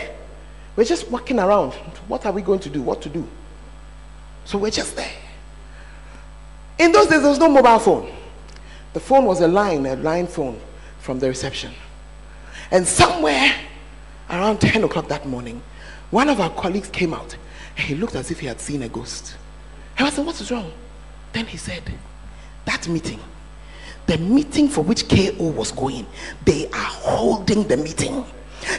We're just walking around. What are we going to do? What to do? So we're just there. In those days, there was no mobile phone. The phone was a line, a line phone from the reception. And somewhere around 10 o'clock that morning, one of our colleagues came out. He looked as if he had seen a ghost. I said, What is wrong? Then he said, That meeting, the meeting for which KO was going, they are holding the meeting.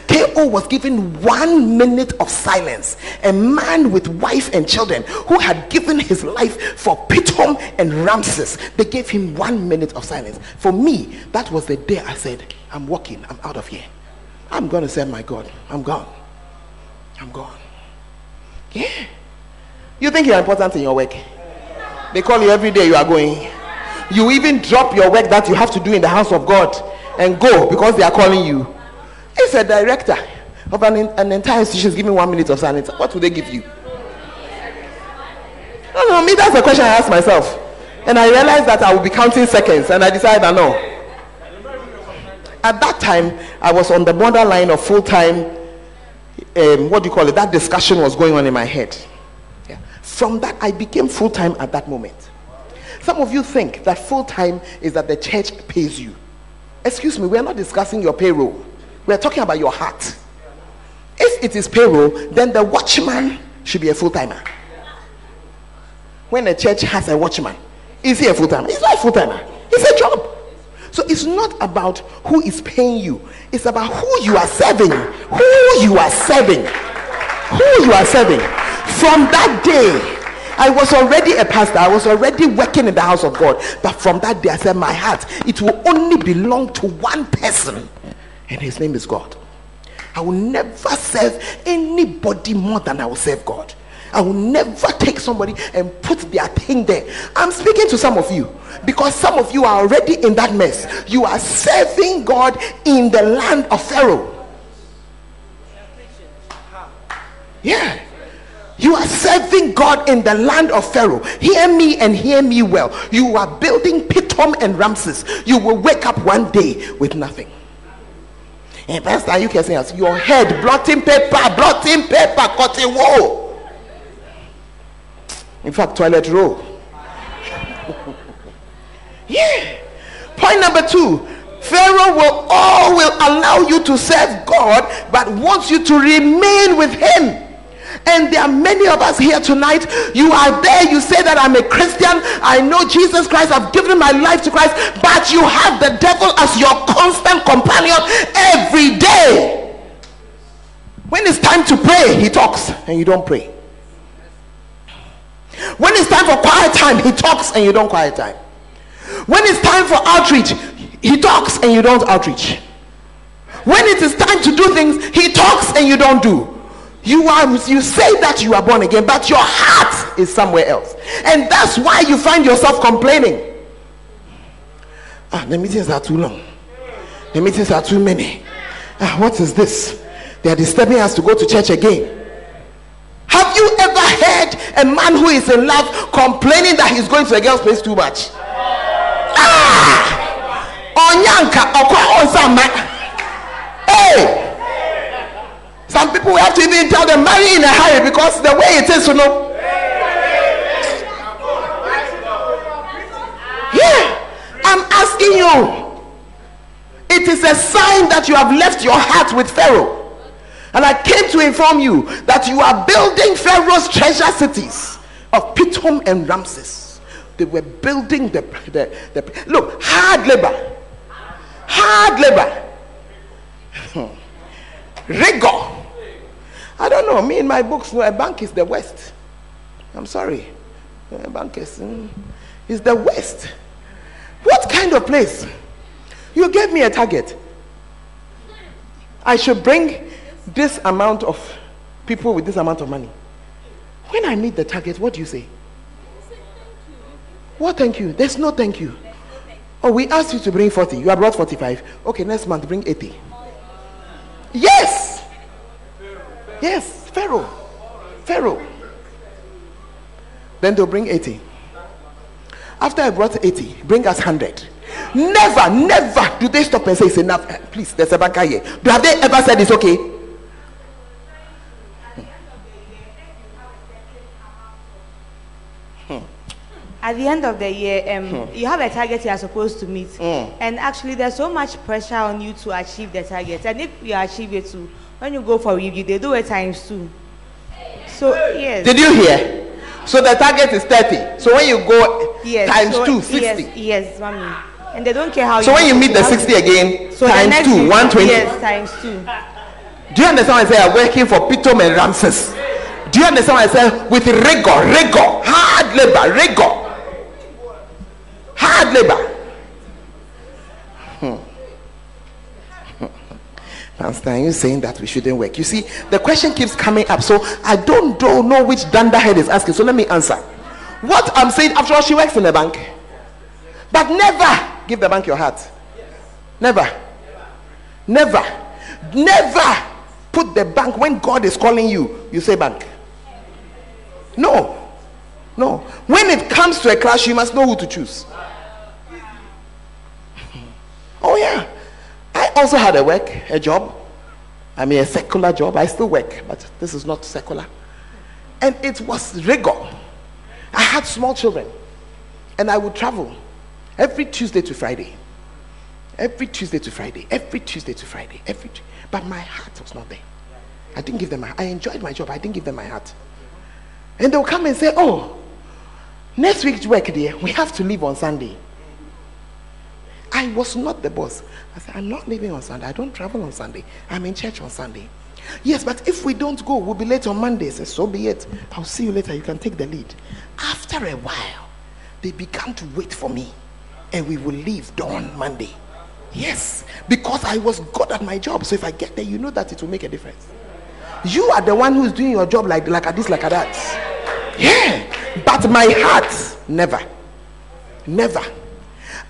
KO was given one minute of silence. A man with wife and children who had given his life for Pithom and Ramses. They gave him one minute of silence. For me, that was the day I said, I'm walking, I'm out of here. I'm going to serve my God. I'm gone. I'm gone. Yeah. You think you're important in your work? They call you every day you are going. You even drop your work that you have to do in the house of God and go because they are calling you. If a director of an, an entire institution is giving one minute of silence, what would they give you? No, no, me, that's the question I asked myself. And I realized that I would be counting seconds, and I decided that no. At that time, I was on the borderline of full time, um, what do you call it? That discussion was going on in my head. Yeah. From that, I became full time at that moment. Some of you think that full time is that the church pays you. Excuse me, we are not discussing your payroll. We are talking about your heart. If it is payroll, then the watchman should be a full timer. When a church has a watchman, is he a full timer? He's not a full timer. It's a job. So it's not about who is paying you. It's about who you are serving. Who you are serving. Who you are serving. From that day, I was already a pastor. I was already working in the house of God. But from that day, I said, my heart, it will only belong to one person and his name is God. I will never serve anybody more than I will serve God. I will never take somebody and put their thing there. I'm speaking to some of you because some of you are already in that mess. You are serving God in the land of Pharaoh. Yeah. You are serving God in the land of Pharaoh. Hear me and hear me well. You are building Pithom and Ramses. You will wake up one day with nothing. And Pastor, you can say, your head, blotting paper, blotting paper, cutting wool. In fact, toilet roll. yeah. Point number two Pharaoh will all will allow you to serve God, but wants you to remain with him. And there are many of us here tonight. You are there. You say that I'm a Christian. I know Jesus Christ. I've given my life to Christ. But you have the devil as your constant companion every day. When it's time to pray, he talks and you don't pray. When it's time for quiet time, he talks and you don't quiet time. When it's time for outreach, he talks and you don't outreach. When it is time to do things, he talks and you don't do. You are you say that you are born again, but your heart is somewhere else. And that's why you find yourself complaining. Ah, the meetings are too long. The meetings are too many. Ah, what is this? They are disturbing us to go to church again. Have you ever heard a man who is in love complaining that he's going to a girl's place too much? Ah! Onyanka. Hey! Some people have to even tell them marry in a hurry because the way it is, you know. Yeah, I'm asking you. It is a sign that you have left your heart with Pharaoh. And I came to inform you that you are building Pharaoh's treasure cities of Pithom and Ramses. They were building the, the, the look, hard labor. Hard labor. Rigor. I don't know. Me in my books, no, a bank is the West. I'm sorry. A bank is, mm, is the West. What kind of place? You gave me a target. I should bring this amount of people with this amount of money. When I meet the target, what do you say? What thank you? There's no thank you. Oh, we asked you to bring 40. You have brought 45. Okay, next month bring 80. Yes. Yes, Pharaoh. Pharaoh. Then they'll bring 80. After I brought 80, bring us 100. Never, never do they stop and say it's enough. Please, there's a banker here. Do have they ever said it's okay? At the end of the year, um, hmm. you have a target you are supposed to meet, mm. and actually, there's so much pressure on you to achieve the target. And if you achieve it too, when you go for review, they do it times two. So yes. Did you hear? So the target is 30. So when you go yes, times so, two, 60. Yes, yes, mommy. And they don't care how So when you meet the 60 again, so times two, 120. Yes, times two. Do you understand what I say? I'm working for Pithom and Ramses. Do you understand what I say? With rigor, rigor, hard labor, rigor. Hard labor. Hmm. Pastor, are you saying that we shouldn't work? You see, the question keeps coming up. So I don't, don't know which dunderhead is asking. So let me answer. What I'm saying, after all, she works in the bank. But never give the bank your heart. Never. Never. Never put the bank when God is calling you, you say bank. No. No. When it comes to a clash, you must know who to choose. Oh, yeah. I also had a work, a job. I mean, a secular job. I still work, but this is not secular. And it was rigor. I had small children, and I would travel every Tuesday to Friday. Every Tuesday to Friday. Every Tuesday to Friday. Every. But my heart was not there. I didn't give them my. I enjoyed my job. I didn't give them my heart. And they'll come and say, "Oh, next week's work, dear, we have to leave on Sunday." I was not the boss. I said, I'm not leaving on Sunday. I don't travel on Sunday. I'm in church on Sunday. Yes, but if we don't go, we'll be late on Monday. I said, so be it. I'll see you later. You can take the lead. After a while, they began to wait for me. And we will leave dawn Monday. Yes, because I was good at my job. So if I get there, you know that it will make a difference. You are the one who's doing your job like, like this, like at that. Yeah. But my heart, never. Never.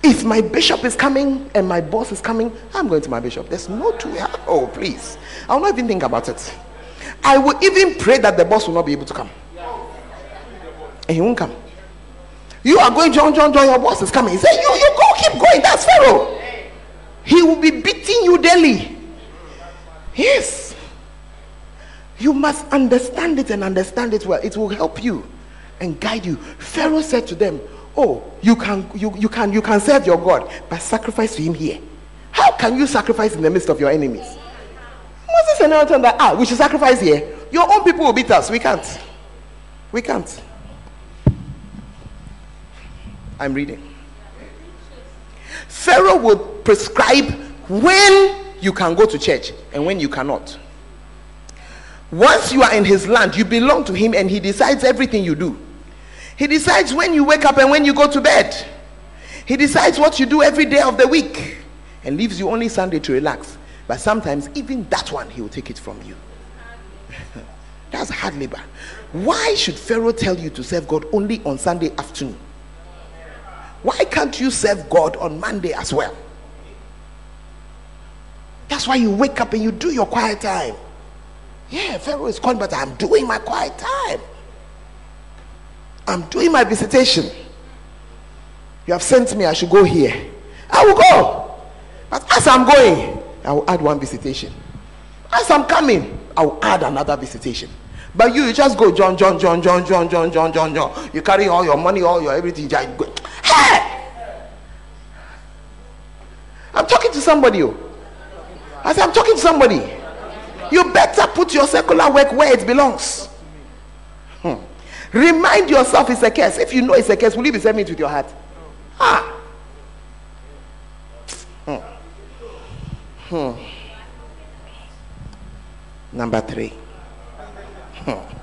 If my bishop is coming and my boss is coming, I'm going to my bishop. There's no two. Oh, please. I'll not even think about it. I will even pray that the boss will not be able to come. And he won't come. You are going, John, John, John, your boss is coming. He said, You, you go, keep going. That's Pharaoh. He will be beating you daily. Yes. You must understand it and understand it well. It will help you and guide you. Pharaoh said to them, oh you can you, you can you can serve your god but sacrifice to him here. How can you sacrifice in the midst of your enemies? Moses and aaron that ah we should sacrifice here. Your own people will beat us. We can't. We can't. I'm reading. Pharaoh will prescribe when you can go to church and when you cannot. Once you are in his land you belong to him and he decides everything you do he decides when you wake up and when you go to bed. He decides what you do every day of the week and leaves you only Sunday to relax. But sometimes, even that one, he will take it from you. That's hard labor. Why should Pharaoh tell you to serve God only on Sunday afternoon? Why can't you serve God on Monday as well? That's why you wake up and you do your quiet time. Yeah, Pharaoh is calling, but I'm doing my quiet time. I'm doing my visitation. You have sent me, I should go here. I will go. But as I'm going, I will add one visitation. As I'm coming, I will add another visitation. But you, you just go John, John, John, John, John, John, John, John, John. You carry all your money, all your everything. Just go. Hey! I'm talking to somebody. oh. I said, I'm talking to somebody. You better put your secular work where it belongs. Remind yourself it's a curse. If you know it's a curse, will you be saying it with your heart? Ah. Hmm. Hmm. Number three. Hmm.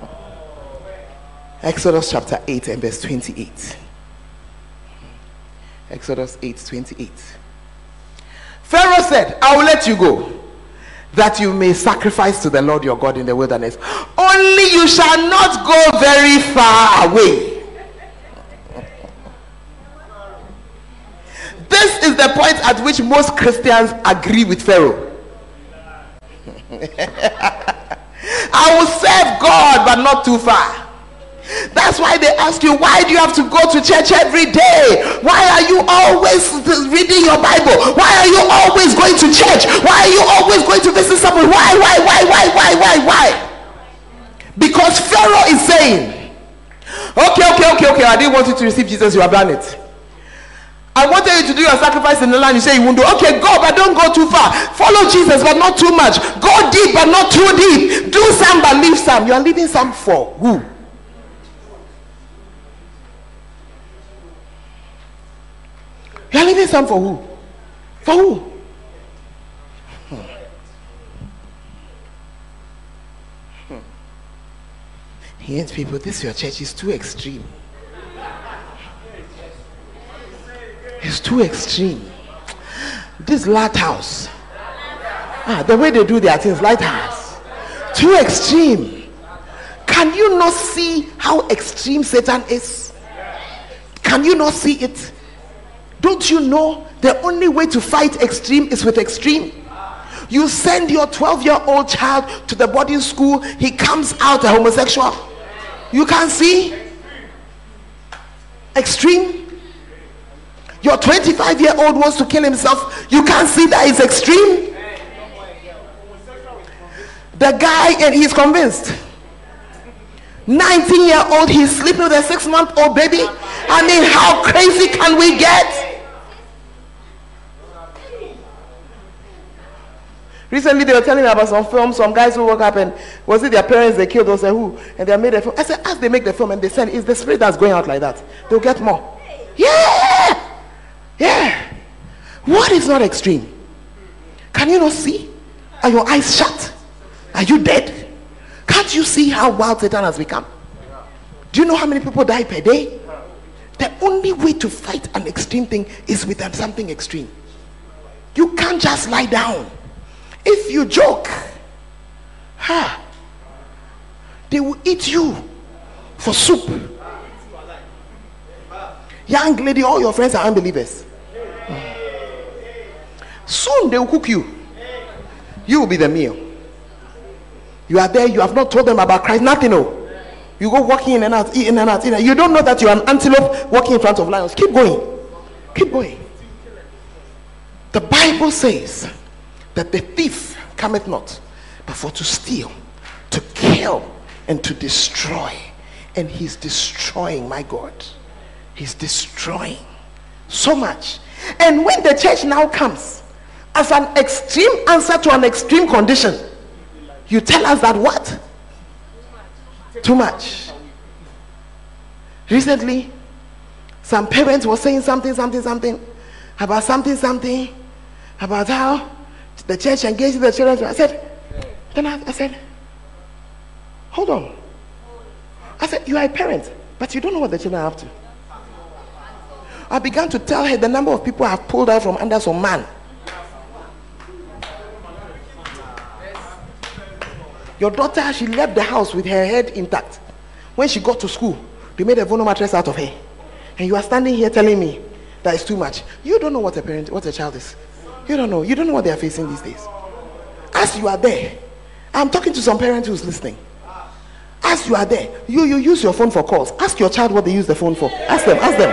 Exodus chapter 8 and verse 28. Exodus 8 28. Pharaoh said, I will let you go, that you may sacrifice to the Lord your God in the wilderness. Only you shall not go very far away. This is the point at which most Christians agree with Pharaoh. I will serve God, but not too far. That's why they ask you, why do you have to go to church every day? Why are you always reading your Bible? Why are you always going to church? Why are you always going to visit someone? Why, why, why, why, why, why, why? Because Pharaoh is saying, okay, okay, okay, okay, I didn't want you to receive Jesus, you have done it. I wanted you to do your sacrifice in the land. You say you won't do. Okay, go, but don't go too far. Follow Jesus, but not too much. Go deep, but not too deep. Do some, but leave some. You are leaving some for who? You are leaving some for who? For who? Hmm. Hmm. Yes, people, this your church is too extreme. It's too extreme. This lighthouse. Ah, the way they do their things, lighthouse. Too extreme. Can you not see how extreme Satan is? Can you not see it? Don't you know the only way to fight extreme is with extreme? You send your 12 year old child to the boarding school, he comes out a homosexual. You can't see extreme. Your 25 year old wants to kill himself, you can't see that it's extreme. The guy, and he's convinced. 19 year old, he's sleeping with a six month old baby. I mean, how crazy can we get? Recently, they were telling me about some films, some guys who woke up and was it their parents they killed? They said who? And they made a film. I said, as they make the film and they said, it's the spirit that's going out like that. They'll get more. Yeah! Yeah! What is not extreme? Can you not see? Are your eyes shut? Are you dead? Can't you see how wild Satan has become? Do you know how many people die per day? The only way to fight an extreme thing is with something extreme. You can't just lie down. If you joke, ha, they will eat you for soup. Young lady, all your friends are unbelievers. Soon they will cook you. You will be the meal. You are there, you have not told them about Christ, nothing. No. You go walking in and out, in and out, in and out. You don't know that you are an antelope walking in front of lions. Keep going. Keep going. The Bible says that the thief cometh not, but for to steal, to kill, and to destroy. And he's destroying, my God. He's destroying so much. And when the church now comes as an extreme answer to an extreme condition, you tell us that what? Too much. Recently, some parents were saying something, something, something about something, something about how the church engaged the children. I said, then I, I said, hold on. I said, you are a parent, but you don't know what the children up to. I began to tell her the number of people I have pulled out from under some man. Your daughter, she left the house with her head intact. When she got to school, they made a vono mattress out of her. And you are standing here telling me that it's too much. You don't know what a parent, what a child is. You don't know. You don't know what they are facing these days. As you are there, I'm talking to some parents who's listening. As you are there, you, you use your phone for calls. Ask your child what they use the phone for. Ask them, ask them.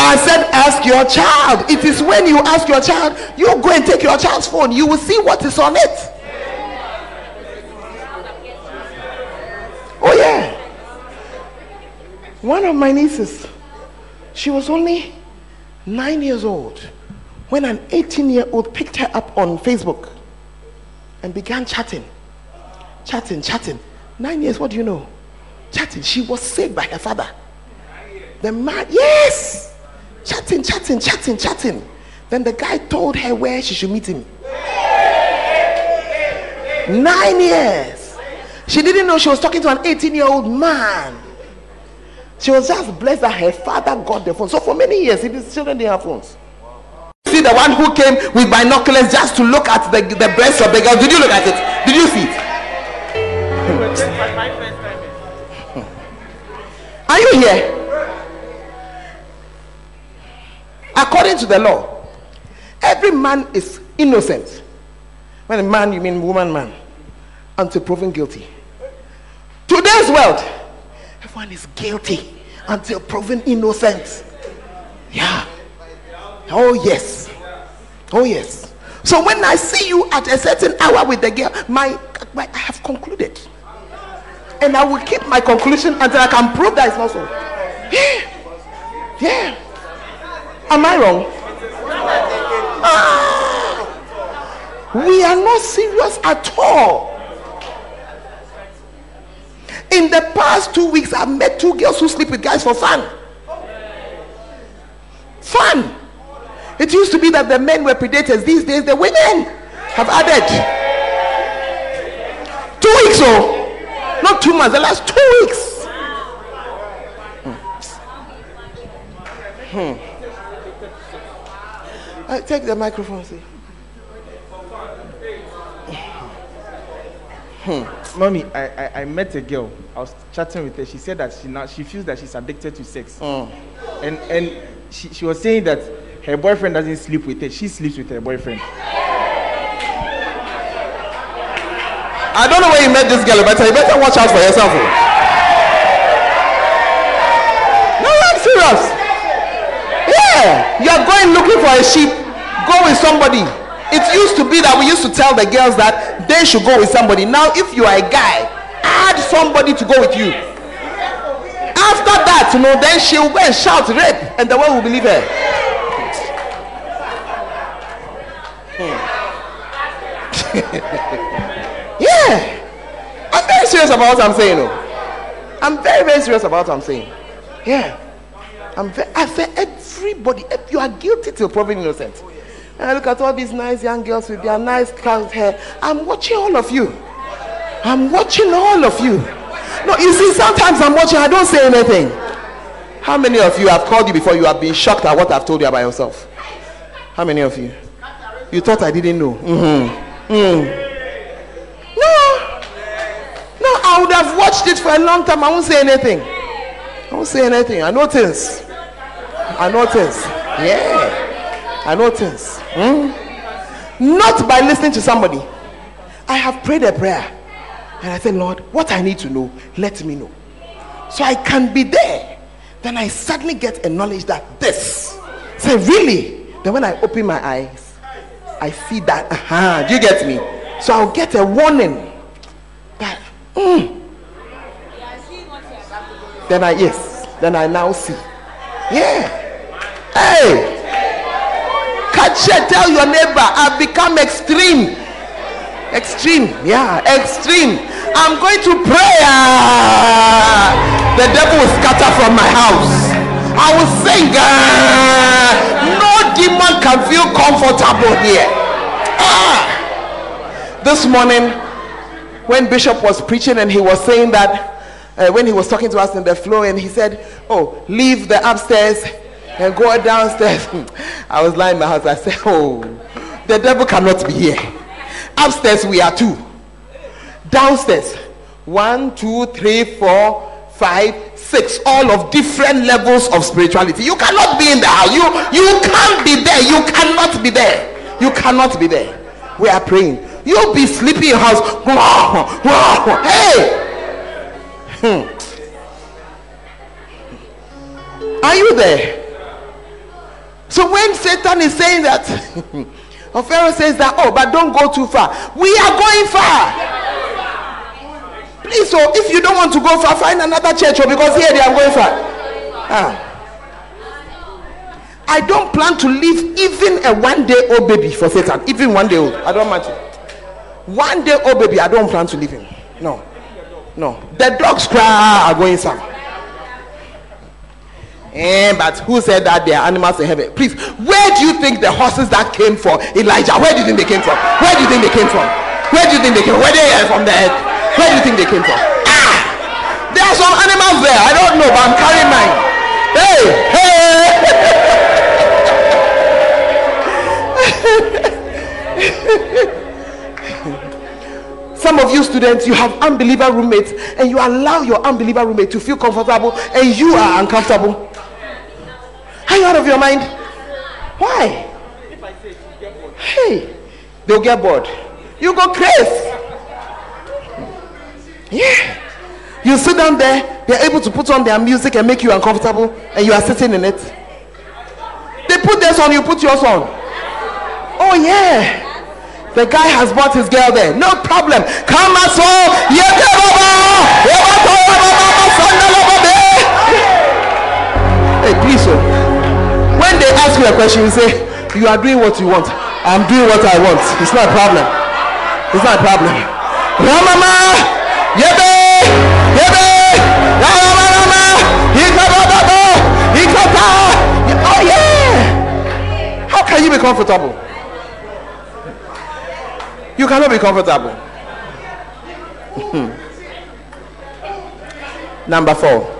I said, ask your child. It is when you ask your child, you go and take your child's phone. You will see what is on it. Oh, yeah. One of my nieces, she was only nine years old when an 18 year old picked her up on Facebook and began chatting. Chatting, chatting. Nine years, what do you know? Chatting. She was saved by her father. The man, yes, chatting, chatting, chatting, chatting. Then the guy told her where she should meet him. Nine years. She didn't know she was talking to an 18 year old man. She was just blessed that her father got the phone. So for many years, his children didn't have phones. See the one who came with binoculars just to look at the, the breasts of the girl. Did you look at it? Did you see it? Hmm. Are you here? According to the law, every man is innocent. When a man, you mean woman, man, until proven guilty. Today's world, everyone is guilty until proven innocent. Yeah. Oh, yes. Oh, yes. So when I see you at a certain hour with the girl, my, my I have concluded. And I will keep my conclusion until I can prove that it's not so. Yeah. Yeah. Am I wrong? Ah, we are not serious at all. In the past two weeks, I've met two girls who sleep with guys for fun. Fun. It used to be that the men were predators. These days, the women have added. Two weeks, oh, not two months, the last two weeks. Hmm. Hmm. Uh, take the microphone, see. Hmm. Mommy, I, I, I, met a girl. I was chatting with her. She said that she now she feels that she's addicted to sex. Mm. And and she, she was saying that her boyfriend doesn't sleep with her. She sleeps with her boyfriend. I don't know where you met this girl, but you better watch out for yourself. Oh. No, I'm serious. Yeah, you're going looking for a sheep. Go with somebody. It used to be that we used to tell the girls that they should go with somebody. Now, if you are a guy, add somebody to go with you. After that, you know, then she will go and shout rape, and the world will believe her. Hmm. yeah, I'm very serious about what I'm saying. Oh. I'm very, very serious about what I'm saying. Yeah, I'm. Very, I say everybody, if you are guilty till proven innocent. And I look at all these nice young girls with their nice curly hair. I'm watching all of you. I'm watching all of you. No, you see, sometimes I'm watching, I don't say anything. How many of you have called you before you have been shocked at what I've told you about yourself? How many of you? You thought I didn't know? Mm-hmm. Mm. No. No, I would have watched it for a long time. I won't say anything. I won't say anything. I know things. I know things. Yeah. I know things. Hmm? Not by listening to somebody. I have prayed a prayer and I said, Lord, what I need to know, let me know. So I can be there. Then I suddenly get a knowledge that this. Say, really? Then when I open my eyes, I see that. Uh-huh, do you get me? So I'll get a warning that. Mm. Then I, yes. Then I now see. Yeah. Hey. Catch it, tell your neighbor, I've become extreme. Extreme, yeah, extreme. I'm going to pray. Uh, the devil will scatter from my house. I will sing. Uh, no demon can feel comfortable here. Ah. This morning, when Bishop was preaching and he was saying that, uh, when he was talking to us in the floor, and he said, Oh, leave the upstairs and go downstairs. I was lying in my house. I said, Oh, the devil cannot be here. Upstairs, we are two. Downstairs, one, two, three, four, five, six, all of different levels of spirituality. You cannot be in the house. You you can't be there. You cannot be there. You cannot be there. We are praying. You'll be sleeping in your house. Hey! Hmm. Are you there? So when Satan is saying that, or Pharaoh says that, oh, but don't go too far, we are going far. Please, so if you don't want to go far, find another church, or oh, because here they are going far. Ah. I don't plan to leave even a one day old baby for Satan, even one day old. I don't matter. One day old baby, I don't plan to leave him. No, no. The dogs cry are going some. Eh, but who said that there are animals in heaven? Please, where do you think the horses that came for Elijah? Where do you think they came from? Where do you think they came from? Where do you think they came? Where they are from the earth? Where do you think they came from? Ah, there are some animals there. I don't know, but I'm carrying mine. Hey, hey. Some of you students, you have unbeliever roommates, and you allow your unbeliever roommate to feel comfortable, and you are uncomfortable. Are you out of your mind? Why? Hey, they'll get bored. You go crazy. Yeah. You sit down there, they're able to put on their music and make you uncomfortable, and you are sitting in it. They put this on, you put yours on. Oh, yeah. The guy has brought his girl there. No problem. Come as well. Hey, please, sir they ask you a question, you say, You are doing what you want. I'm doing what I want. It's not a problem. It's not a problem. Ramama, yebe, yebe, Rama, Rama, Ikababa, Ikata. Oh, yeah. How can you be comfortable? You cannot be comfortable. Number four.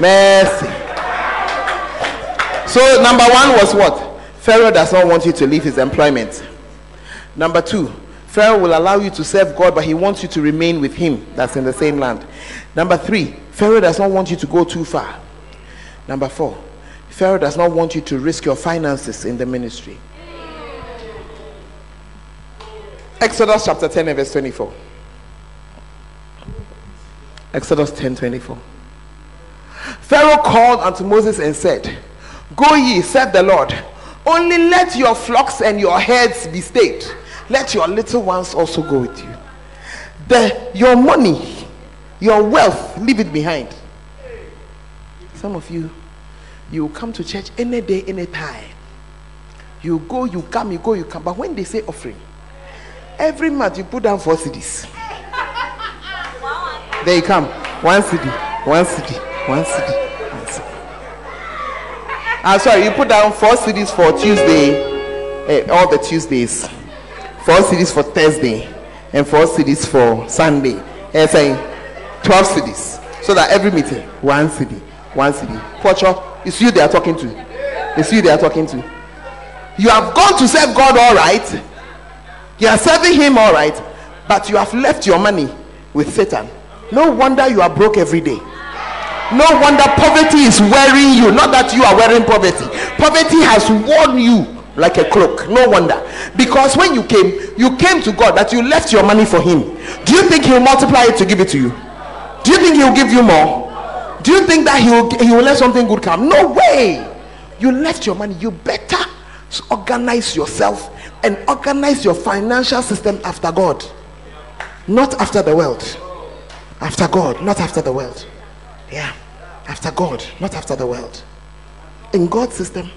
Mercy. So, number one was what? Pharaoh does not want you to leave his employment. Number two, Pharaoh will allow you to serve God, but he wants you to remain with him. That's in the same land. Number three, Pharaoh does not want you to go too far. Number four, Pharaoh does not want you to risk your finances in the ministry. Exodus chapter 10 and verse 24. Exodus 10 24. Pharaoh called unto Moses and said, Go ye, said the Lord. Only let your flocks and your herds be stayed. Let your little ones also go with you. The, your money, your wealth, leave it behind. Some of you, you come to church any day, any time. You go, you come, you go, you come. But when they say offering, every month you put down four cedis. There you come. One cedi, one cedi, one cedi. I'm sorry, you put down four cedis for Tuesday, uh, all the Tuesdays, four cedis for Thursday, and four cedis for Sunday. And saying 12 cedis. So that every meeting, one cedi, one cedi. Pocho, it's you they are talking to. It's you they are talking to. You have gone to serve God all right. You are serving Him all right, but you have left your money with Satan. No wonder you are broke every day. No wonder poverty is wearing you. Not that you are wearing poverty. Poverty has worn you like a cloak. No wonder. Because when you came, you came to God, that you left your money for Him. Do you think He'll multiply it to give it to you? Do you think He'll give you more? Do you think that He will, he will let something good come? No way. You left your money. You better organize yourself and organize your financial system after God, not after the world. After God, not after the world. Yeah. After God, not after the world. In God's system,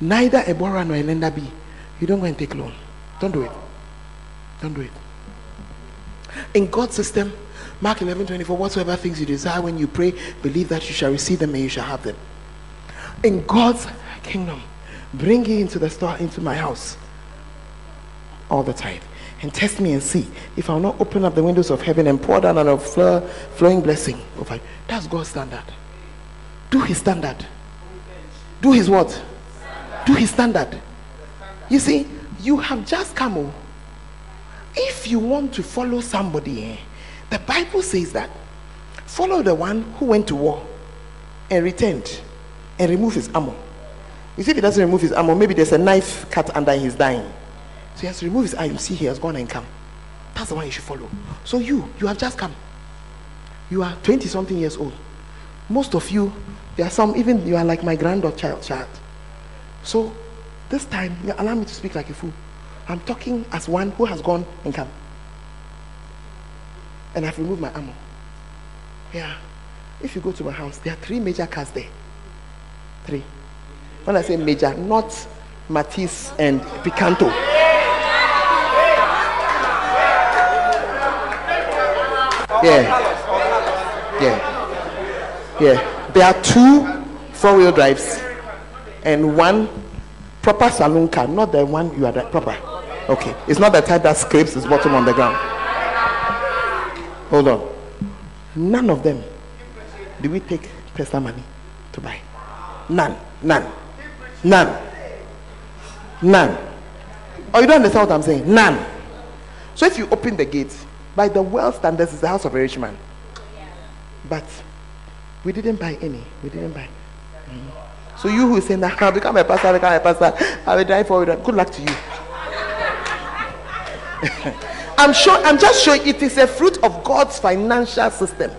neither a borrower nor a lender be. You don't go and take loan. Don't do it. Don't do it. In God's system, Mark 11 24, whatsoever things you desire when you pray, believe that you shall receive them and you shall have them. In God's kingdom, bring ye into the store, into my house all the time and test me and see if I'll not open up the windows of heaven and pour down a flowing blessing over you. That's God's standard. Do his standard. Do his what? Do his standard. You see, you have just come. On. If you want to follow somebody, eh, the Bible says that follow the one who went to war and returned and remove his armor. You see, if he doesn't remove his armor, maybe there's a knife cut under his dying. So he has to remove his eye. You see, he has gone and come. That's the one you should follow. So you, you have just come. You are 20 something years old. Most of you There are some, even you are like my granddaughter child. child. So this time, you allow me to speak like a fool. I'm talking as one who has gone and come. And I've removed my armor. Yeah. If you go to my house, there are three major cars there. Three. When I say major, not Matiz and Picanto. Yeah. Yeah. Yeah. There are two four wheel drives and one proper saloon car, not the one you are the proper. Okay. It's not the type that scrapes its bottom on the ground. Hold on. None of them do we take personal money to buy. None. None. None. None. Oh, you don't understand what I'm saying? None. So if you open the gate, by the world standards, it's the house of a rich man. But we didn't buy any. We didn't buy. Mm. So you who is saying that I'll become a pastor, I'll become a pastor, I will die for it. Good luck to you. I'm sure I'm just showing it is a fruit of God's financial system.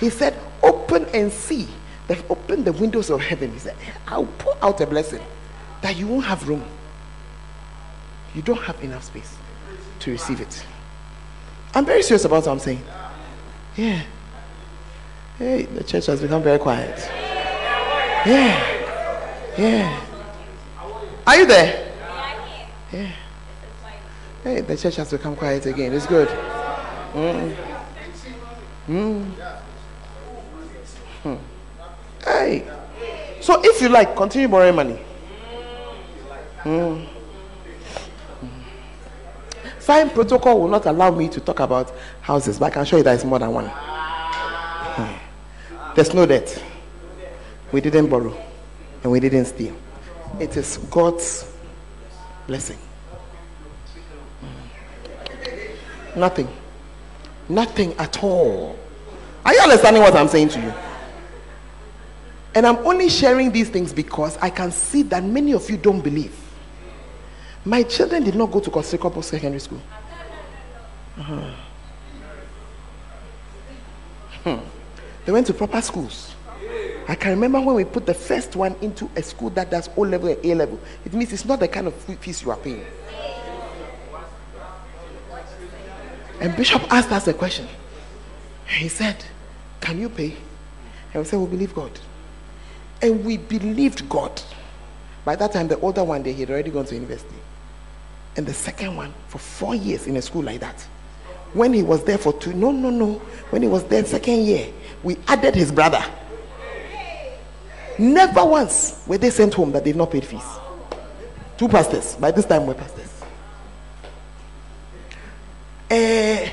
He said, Open and see. They've opened the windows of heaven. He said, I'll pour out a blessing that you won't have room. You don't have enough space to receive it. I'm very serious about what I'm saying. Yeah. Hey, the church has become very quiet. Yeah. Yeah. Are you there? Yeah. Hey, the church has become quiet again. It's good. Mm. Mm. Hmm. Hey. So if you like, continue borrowing money. Mm. Fine protocol will not allow me to talk about houses, but I can show you that it's more than one. There's no debt. We didn't borrow and we didn't steal. It is God's blessing. Mm. Nothing. Nothing at all. Are you understanding what I'm saying to you? And I'm only sharing these things because I can see that many of you don't believe. My children did not go to Kostrikopo Secondary School. Uh-huh. Hmm. They went to proper schools. I can remember when we put the first one into a school that does O level and A level. It means it's not the kind of fees you are paying. And Bishop asked us a question. He said, Can you pay? And we said, We believe God. And we believed God. By that time, the older one, they had already gone to university. And the second one, for four years in a school like that. When he was there for two, no, no, no. When he was there second year, we added his brother. Never once were they sent home that they've not paid fees. Two pastors. By this time, we're pastors. Uh,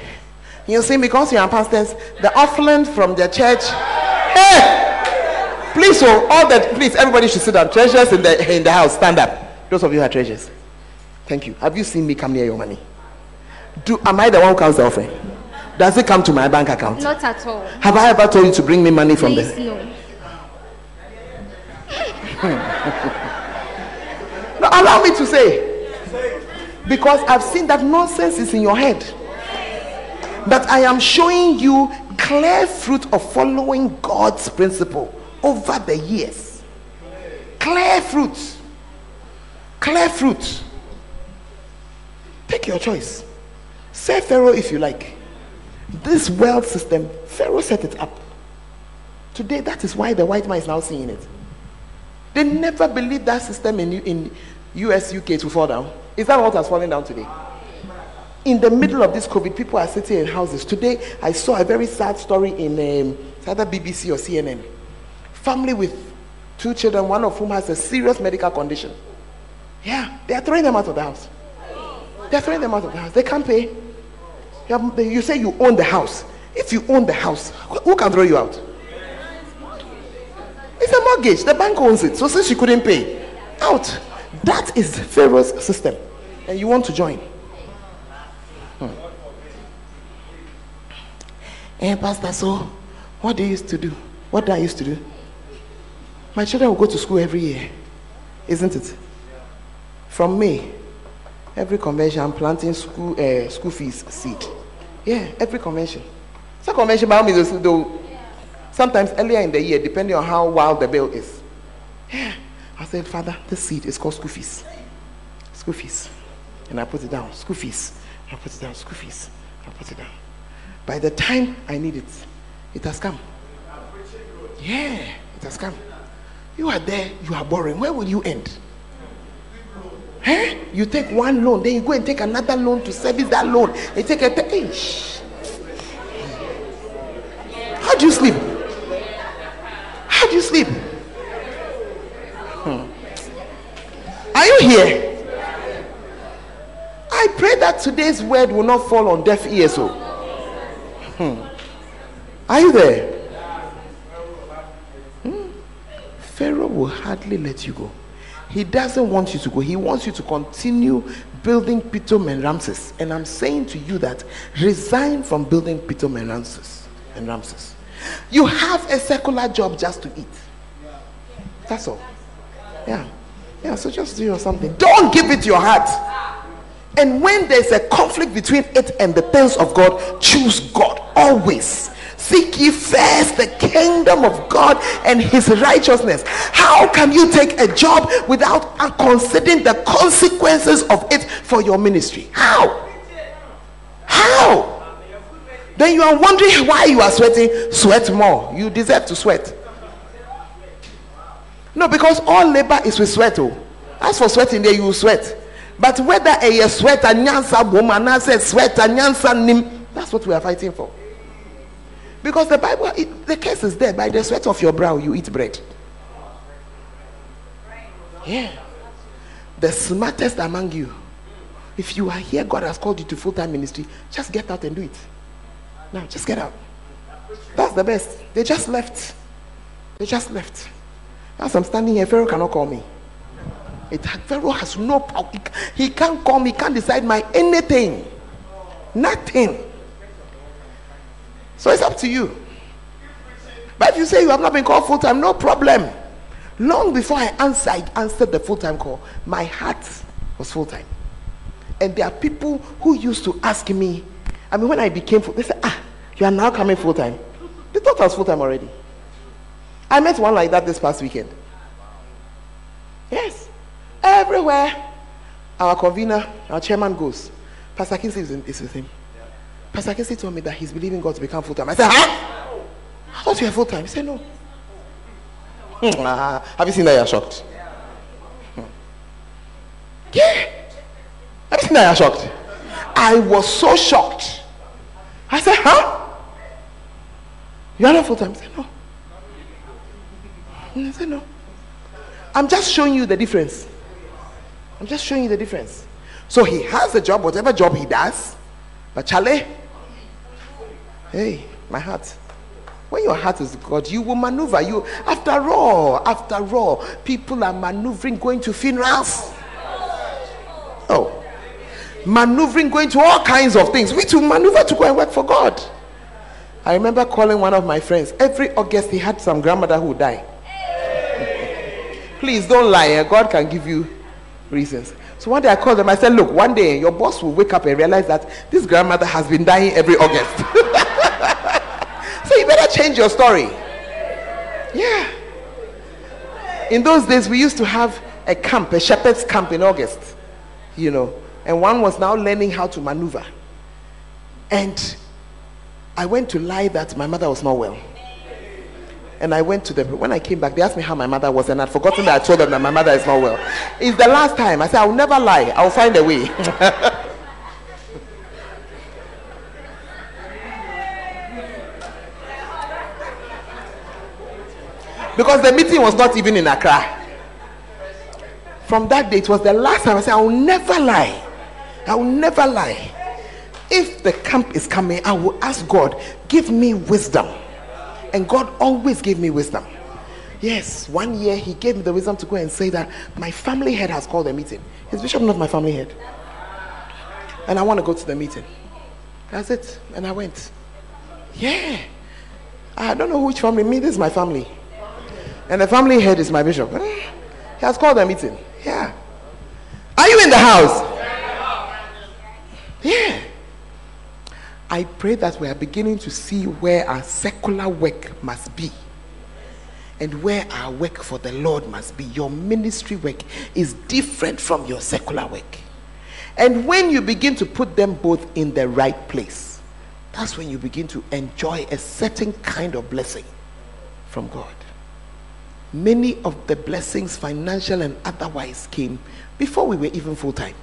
you see, because you are pastors, the offering from the church. Hey, please, so all that, please, everybody should sit down. Treasures in the in the house, stand up. Those of you who are treasures. Thank you. Have you seen me come near your money? Do am I the one who counts the offering? Does it come to my bank account? Not at all. Have I ever told you to bring me money from Please, there? no. No, allow me to say. Because I've seen that nonsense is in your head. But I am showing you clear fruit of following God's principle over the years. Clear fruit. Clear fruit. Take your choice. Say Pharaoh if you like. This world system, Pharaoh set it up. Today, that is why the white man is now seeing it. They never believed that system in, in US, UK to fall down. Is that what has fallen down today? In the middle of this COVID, people are sitting in houses. Today, I saw a very sad story in um, either BBC or CNN. Family with two children, one of whom has a serious medical condition. Yeah, they are throwing them out of the house. They're throwing them out of the house. They can't pay. You, say you own the house. If you own the house, who can throw you out? It's a mortgage. The bank owns it. So since you couldn't pay, out. That is Pharaoh's system. And you want to join. Hmm. Eh, Pastor, so what do you used to do? What do I used to do? My children will go to school every year. Isn't it? From May, every convention, I'm planting school uh, school fees seed. Yeah, every convention. A convention, by means, they'll Sometimes earlier in the year, depending on how wild the bill is. Yeah. I said, Father, this seed is called school fees. School fees. And I put it down. School fees. I put it down. School fees. I put it down. By the time I need it, it has come. Yeah, it has come. You are there, you are boring. Where will you end? Hey, You take one loan, then you go and take another loan to service that loan. They take a. Hey, How do you sleep? How do you sleep? Hmm. Are you here? I pray that today's word will not fall on deaf ears. Oh. hmm. are you there? Hmm. Pharaoh will hardly let you go. He doesn't want you to go. He wants you to continue building Pithom and Ramses. And I'm saying to you that resign from building Pithom and Ramses. And Ramses. You have a secular job just to eat. That's all. Yeah. Yeah, so just do your something. Don't give it your heart. And when there's a conflict between it and the things of God, choose God always. Seek ye first the kingdom of God and his righteousness. How can you take a job without considering the consequences of it for your ministry? How? How? Then you are wondering why you are sweating. Sweat more. You deserve to sweat. No, because all labor is with sweat. Oh. As for sweating, there you sweat. But whether a sweat and nyansa woman, I said sweat and nyansa nim, that's what we are fighting for. Because the Bible, it, the case is there. By the sweat of your brow, you eat bread. Yeah. The smartest among you. If you are here, God has called you to full time ministry, just get out and do it. Now, just get out. That's the best. They just left. They just left. As I'm standing here, Pharaoh cannot call me. It, Pharaoh has no power. He, he can't call me, can't decide my anything. Nothing. So it's up to you. But if you say you have not been called full time, no problem. Long before I answered, answered the full time call, my heart was full time. And there are people who used to ask me, I mean, when I became full, they said, Ah, you are now coming full time. They thought I was full time already. I met one like that this past weekend. Yes. Everywhere our convener, our chairman goes, Pastor Kinsey is with him. Pastor Casey told me that he's believing God to become full time. I said, Huh? I thought you were full time. He said, No. uh, have you seen that you're shocked? Hmm. Yeah. Have you seen that you're shocked? I was so shocked. I said, Huh? You're not full time? He said, No. Hmm, I said, No. I'm just showing you the difference. I'm just showing you the difference. So he has a job, whatever job he does. But Charlie, Hey, my heart. When your heart is God, you will maneuver. You, after all, after all, people are maneuvering going to funerals. Oh, maneuvering going to all kinds of things. We to maneuver to go and work for God. I remember calling one of my friends. Every August, he had some grandmother who died. Please don't lie. Eh? God can give you reasons. So one day I called them. I said, Look, one day your boss will wake up and realize that this grandmother has been dying every August. better change your story. Yeah. In those days, we used to have a camp, a shepherd's camp in August, you know, and one was now learning how to maneuver. And I went to lie that my mother was not well. And I went to them. When I came back, they asked me how my mother was, and I'd forgotten that I told them that my mother is not well. It's the last time. I said, I'll never lie. I'll find a way. because the meeting was not even in Accra. From that day, it was the last time I said, I will never lie. I will never lie. If the camp is coming, I will ask God, give me wisdom. And God always gave me wisdom. Yes, one year he gave me the wisdom to go and say that my family head has called a meeting. Is Bishop not my family head? And I want to go to the meeting. That's it. And I went. Yeah. I don't know which family. Me, this is my family. And the family head is my bishop. Eh? He has called a meeting. Yeah. Are you in the house? Yeah. I pray that we are beginning to see where our secular work must be and where our work for the Lord must be. Your ministry work is different from your secular work. And when you begin to put them both in the right place, that's when you begin to enjoy a certain kind of blessing from God. Many of the blessings, financial and otherwise, came before we were even full time.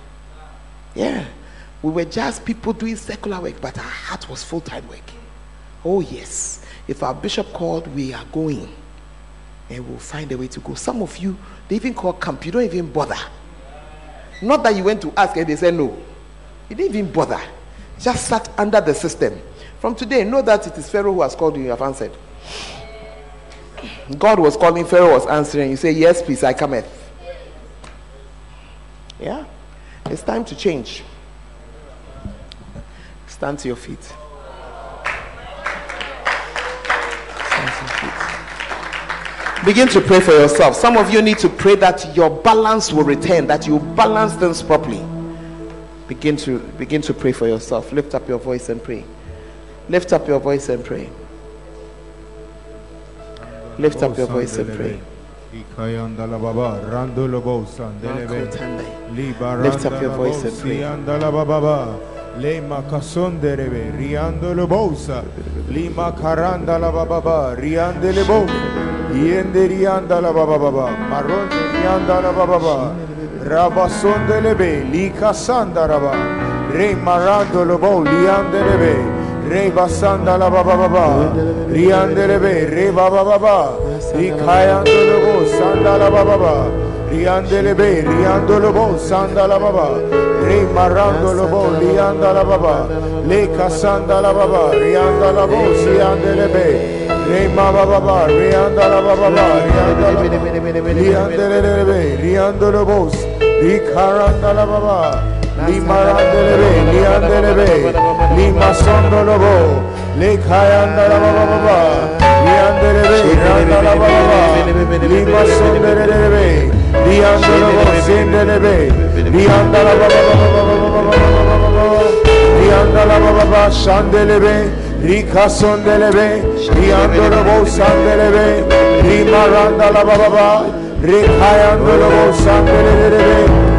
Yeah. We were just people doing secular work, but our heart was full time work. Oh, yes. If our bishop called, we are going. And we'll find a way to go. Some of you, they even call camp. You don't even bother. Not that you went to ask and they said no. You didn't even bother. Just sat under the system. From today, know that it is Pharaoh who has called you, you have answered. God was calling, Pharaoh was answering. You say, Yes, please, I cometh. Yeah? It's time to change. Stand to your feet. Begin to pray for yourself. Some of you need to pray that your balance will return, that you balance things properly. Begin to begin to pray for yourself. Lift up your voice and pray. Lift up your voice and pray. Lift up your voice and pray. Lift up your voice and pray. Le macason de rebe, riando lo bolsa, lima caranda la bababa, riande le bo, yende rianda la bababa, rianda la bababa, re marando lo bo, liande lebe, re basanda la bababa, riande lebe, re bababa, li cayando lo bo, sanda la bababa, riande lebe, riando lo bo, sanda la bababa, re marando lo bo lianda la baba le casanda la baba rianda la bo siande le be. Re ma baba rianda la baba la rianda la baba li marande le be liande le be li masondo lo bo. Le cayanda la baba baba riande le be rianda la baba li masondo le be riando lo bo siande le be Rianda la baba baba Rianda la baba baba Shandelebe Rika sondelebe Riando lo bo sandelebe Rimaranda la baba baba Rikayando lo bo sandelebe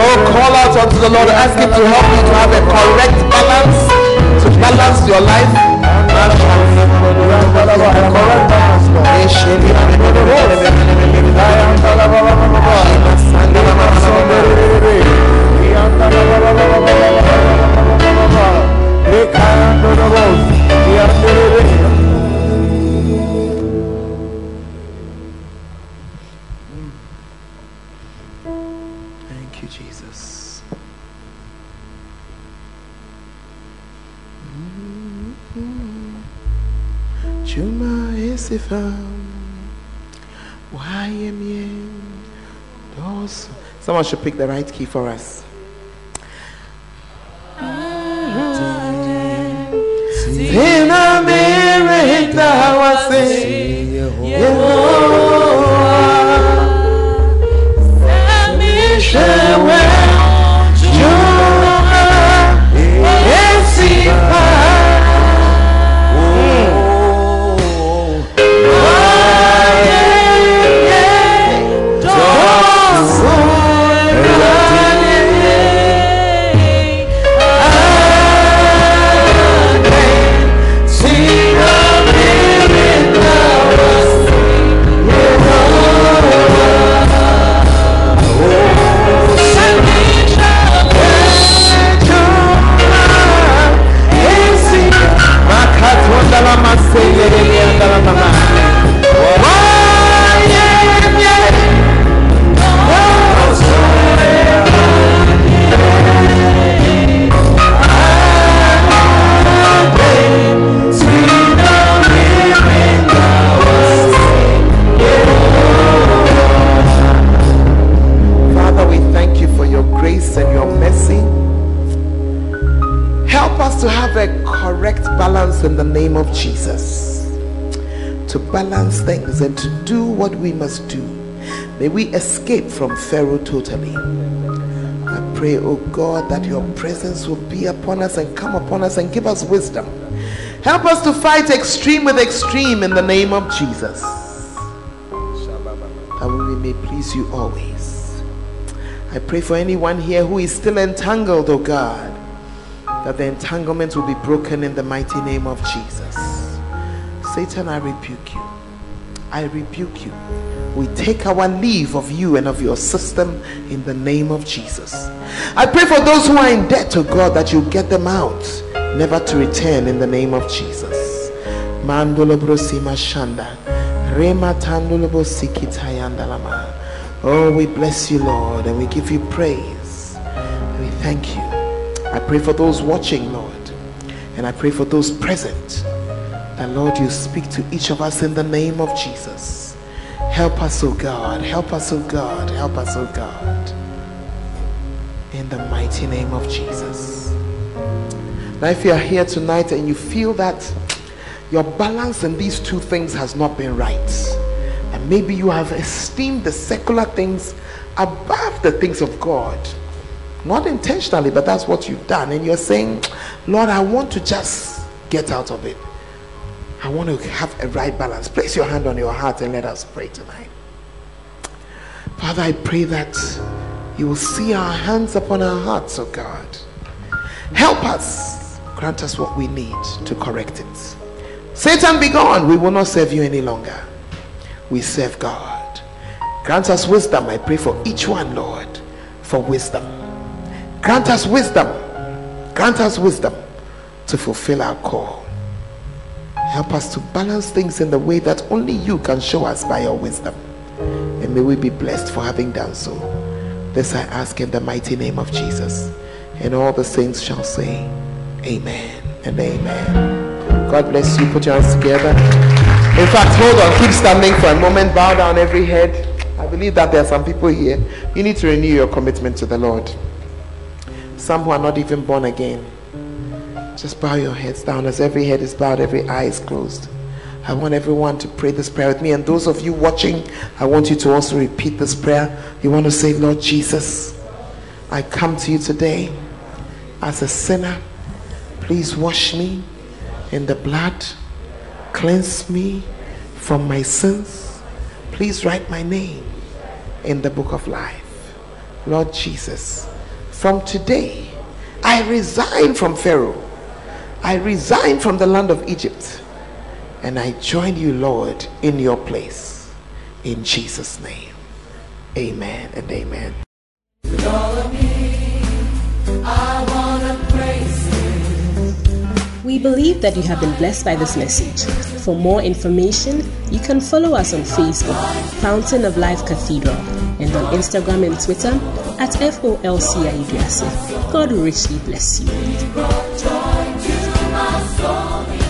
Oh, call out unto the Lord. Ask Him to help you to have a correct balance, to balance your life. You, Juma am you? Those. Someone should pick the right key for us. Mirita balance things and to do what we must do. May we escape from Pharaoh totally. I pray pray, oh God, that your presence will be upon us and come upon us and give us wisdom. Help us to fight extreme with extreme in the name of Jesus. That we may please you always. I pray for anyone here who is still entangled, oh God, that the entanglement will be broken in the mighty name of Jesus. Satan, I rebuke you. I rebuke you. We take our leave of you and of your system in the name of Jesus. I pray for those who are in debt to God that you get them out, never to return in the name of Jesus. Mandolo brosima shanda. Rema. Oh, we bless you, Lord, and we give you praise. We thank you. I pray for those watching, Lord, and I pray for those present. That, Lord, you speak to each of us in the name of Jesus. Help us, oh God. Help us, oh God. Help us, oh God. In the mighty name of Jesus. Now, if you are here tonight and you feel that your balance in these two things has not been right, and maybe you have esteemed the secular things above the things of God, not intentionally, but that's what you've done, and you're saying, Lord, I want to just get out of it. I want to have a right balance. Place your hand on your heart and let us pray tonight. Father, I pray that you will see our hands upon our hearts, oh God. Help us. Grant us what we need to correct it. Satan, be gone. We will not serve you any longer. We serve God. Grant us wisdom. I pray for each one, Lord, for wisdom. Grant us wisdom. Grant us wisdom to fulfill our call. Help us to balance things in the way that only you can show us by your wisdom. And may we be blessed for having done so. This I ask in the mighty name of Jesus. And all the saints shall say, Amen and Amen. God bless you. Put your hands together. In fact, hold on. Keep standing for a moment. Bow down every head. I believe that there are some people here. You need to renew your commitment to the Lord. Some who are not even born again. Just bow your heads down as every head is bowed, every eye is closed. I want everyone to pray this prayer with me. And those of you watching, I want you to also repeat this prayer. You want to say, Lord Jesus, I come to you today as a sinner. Please wash me in the blood, cleanse me from my sins. Please write my name in the book of life. Lord Jesus, from today, I resign from Pharaoh I resign from the land of Egypt and I join you, Lord, in your place. In Jesus' name. Amen and amen. We believe that you have been blessed by this message. For more information, you can follow us on Facebook, Fountain of Life Cathedral, and on Instagram and Twitter at FOLCIAUDUASI. God richly bless you soul.